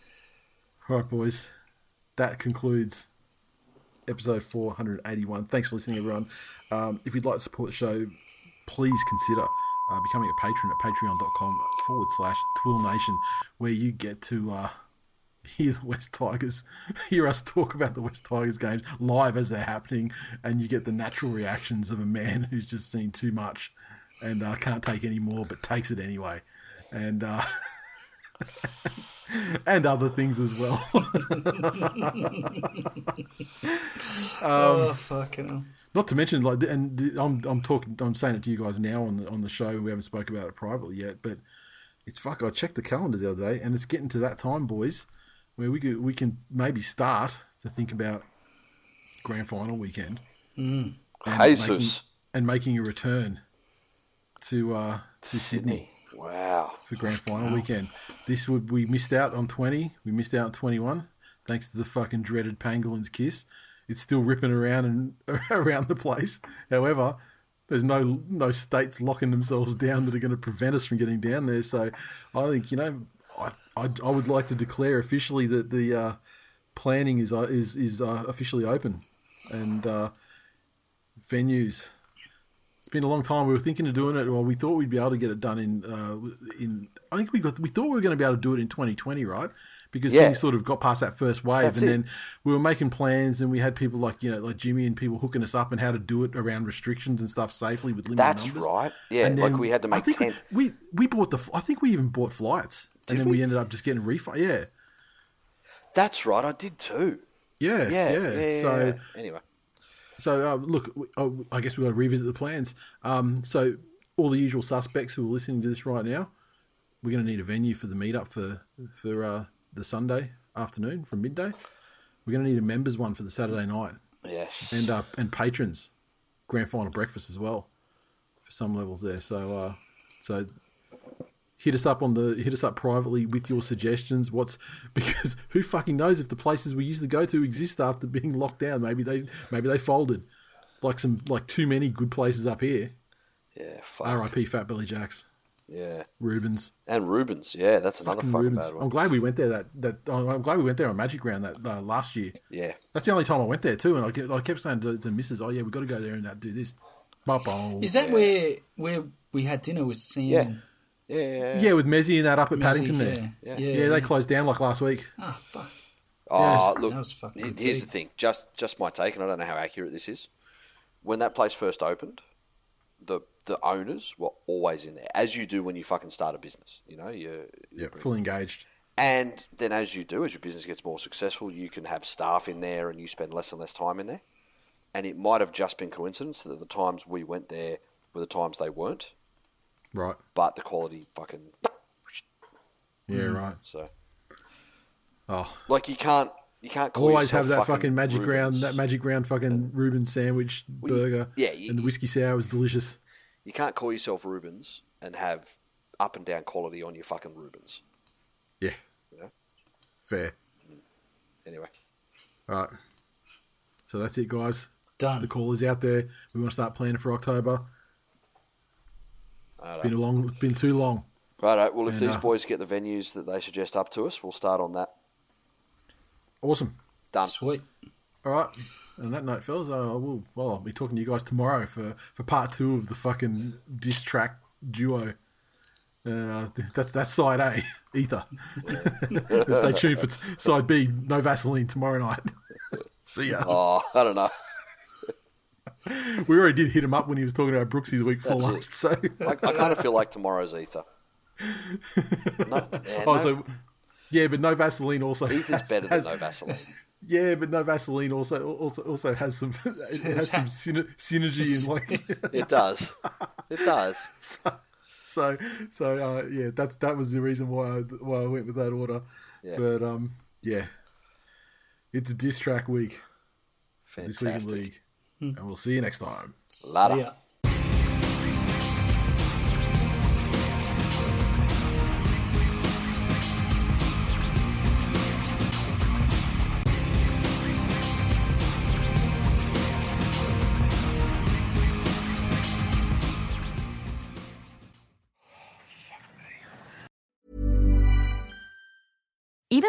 All right, boys. That concludes episode 481. Thanks for listening, everyone. Um, if you'd like to support the show, please consider uh, becoming a patron at patreon.com forward slash Twill Nation, where you get to uh, (laughs) hear the West Tigers, (laughs) hear us talk about the West Tigers games live as they're happening, and you get the natural reactions of a man (laughs) who's just seen too much and uh, can't take any more, but takes it anyway. And uh, and other things as well. oh fucking hell. Not to mention, like, and the- I'm I'm talking, I'm saying it to you guys now on the on the show. And we haven't spoke about it privately yet, but it's fuck. I checked the calendar the other day, and it's getting to that time, boys, where we could, we can maybe start to think about grand final weekend and Jesus. making, and making a return to uh to Sydney Wow. for grand final weekend. This would we missed out on twenty. We missed out on twenty one, thanks to the fucking dreaded Pangolin's kiss. It's still ripping around and (laughs) around the place. However, there's no no states locking themselves down that are going to prevent us from getting down there. So I think you know I I, I would like to declare officially that the uh, planning is uh, is is uh, officially open and uh, venues. It's been a long time. We were thinking of doing it. Well, we thought we'd be able to get it done in uh, in. I think we got. We thought we were going to be able to do it in 2020, right? Because Yeah. things sort of got past that first wave, That's and it. then we were making plans, and we had people like you know, like Jimmy and people hooking us up and how to do it around restrictions and stuff safely with limited That's numbers. right. Yeah, And like we had to I make think 10. We, we bought the. I think we even bought flights, and then we? we? ended up just getting refund. Yeah, That's right. I did too. yeah, Yeah. yeah. yeah, so. anyway, So uh, look, oh, I guess we've got to revisit the plans. Um, so all the usual suspects who are listening to this right now, we're going to need a venue for the meetup for for uh, the Sunday afternoon from midday. We're going to need a members one for the Saturday night, yes. and uh, and patrons grand final breakfast as well for some levels there. So uh, so hit us up on the hit us up privately with your suggestions. What's (laughs) because who fucking knows if the places we used to go to exist after being locked down? Maybe they maybe they folded. Like some like too many good places up here. yeah, fuck. R.I.P. Fat Billy Jacks, Yeah. Rubens, And Rubens. Yeah, that's another fucking fucking Rubens. bad I'm glad we went there. That that I'm glad we went there on Magic Round that uh, last year. Yeah. That's the only time I went there too, and I kept, I kept saying to, to Mrs. "Oh yeah, we got to go there and uh, do this." Ba-boom. Is that where where we had dinner with Sam? Yeah. Yeah. yeah, yeah. Yeah, with Mezzy and that up at Muzzy? Paddington yeah. there. Yeah. Yeah, Yeah. they closed down like last week. Ah, fuck. Oh, Yes. look. That was fucking here's tea. the thing. Just just my take, and I don't know how accurate this is. When that place first opened, the the owners were always in there, as you do when you fucking start a business. You know, you Yeah, fully engaged. And then as you do, as your business gets more successful, you can have staff in there and you spend less and less time in there. And it might have just been coincidence that the times we went there were the times they weren't, Right. but the quality fucking Yeah, Mm. right. so Oh, like you can't you can't call always yourself have that fucking, magic Rubens. round, that magic round fucking Reuben sandwich burger. yeah, you- and the whiskey sour was delicious. You can't call yourself Rubens and have up and down quality on your fucking Rubens. Yeah, You know? fair. Anyway, All right. So that's it, guys. Done. The call is out there. We want to start planning for October. It's been a long. It's been too long. Right. Well, if And, these uh, boys get the venues that they suggest up to us, we'll start on that. Awesome. Done. Sweet. All right. On that note, fellas, I will. Well, I'll be talking to you guys tomorrow for, for part two of the fucking diss track duo. Uh, that's that's side A, (laughs) Ether. (laughs) Stay tuned for t- side B, No Vaseline tomorrow night. (laughs) See ya. Oh, I don't know. We already did hit him up when he was talking about Brooksy the week before That's it. last. So, I, I kind of feel like tomorrow's ether. No, yeah, oh, no, so yeah, but No Vaseline also ether's has- better than no Vaseline. Yeah, but No Vaseline also also also has some (laughs) it has some (laughs) syner- synergy in like. (laughs) It does. It does. so so uh, yeah, that's that was the reason why I, why I went with that order. Yeah. But um, yeah, it's a diss track week this week in Fantastic. league, and we'll see you next time. Ladder.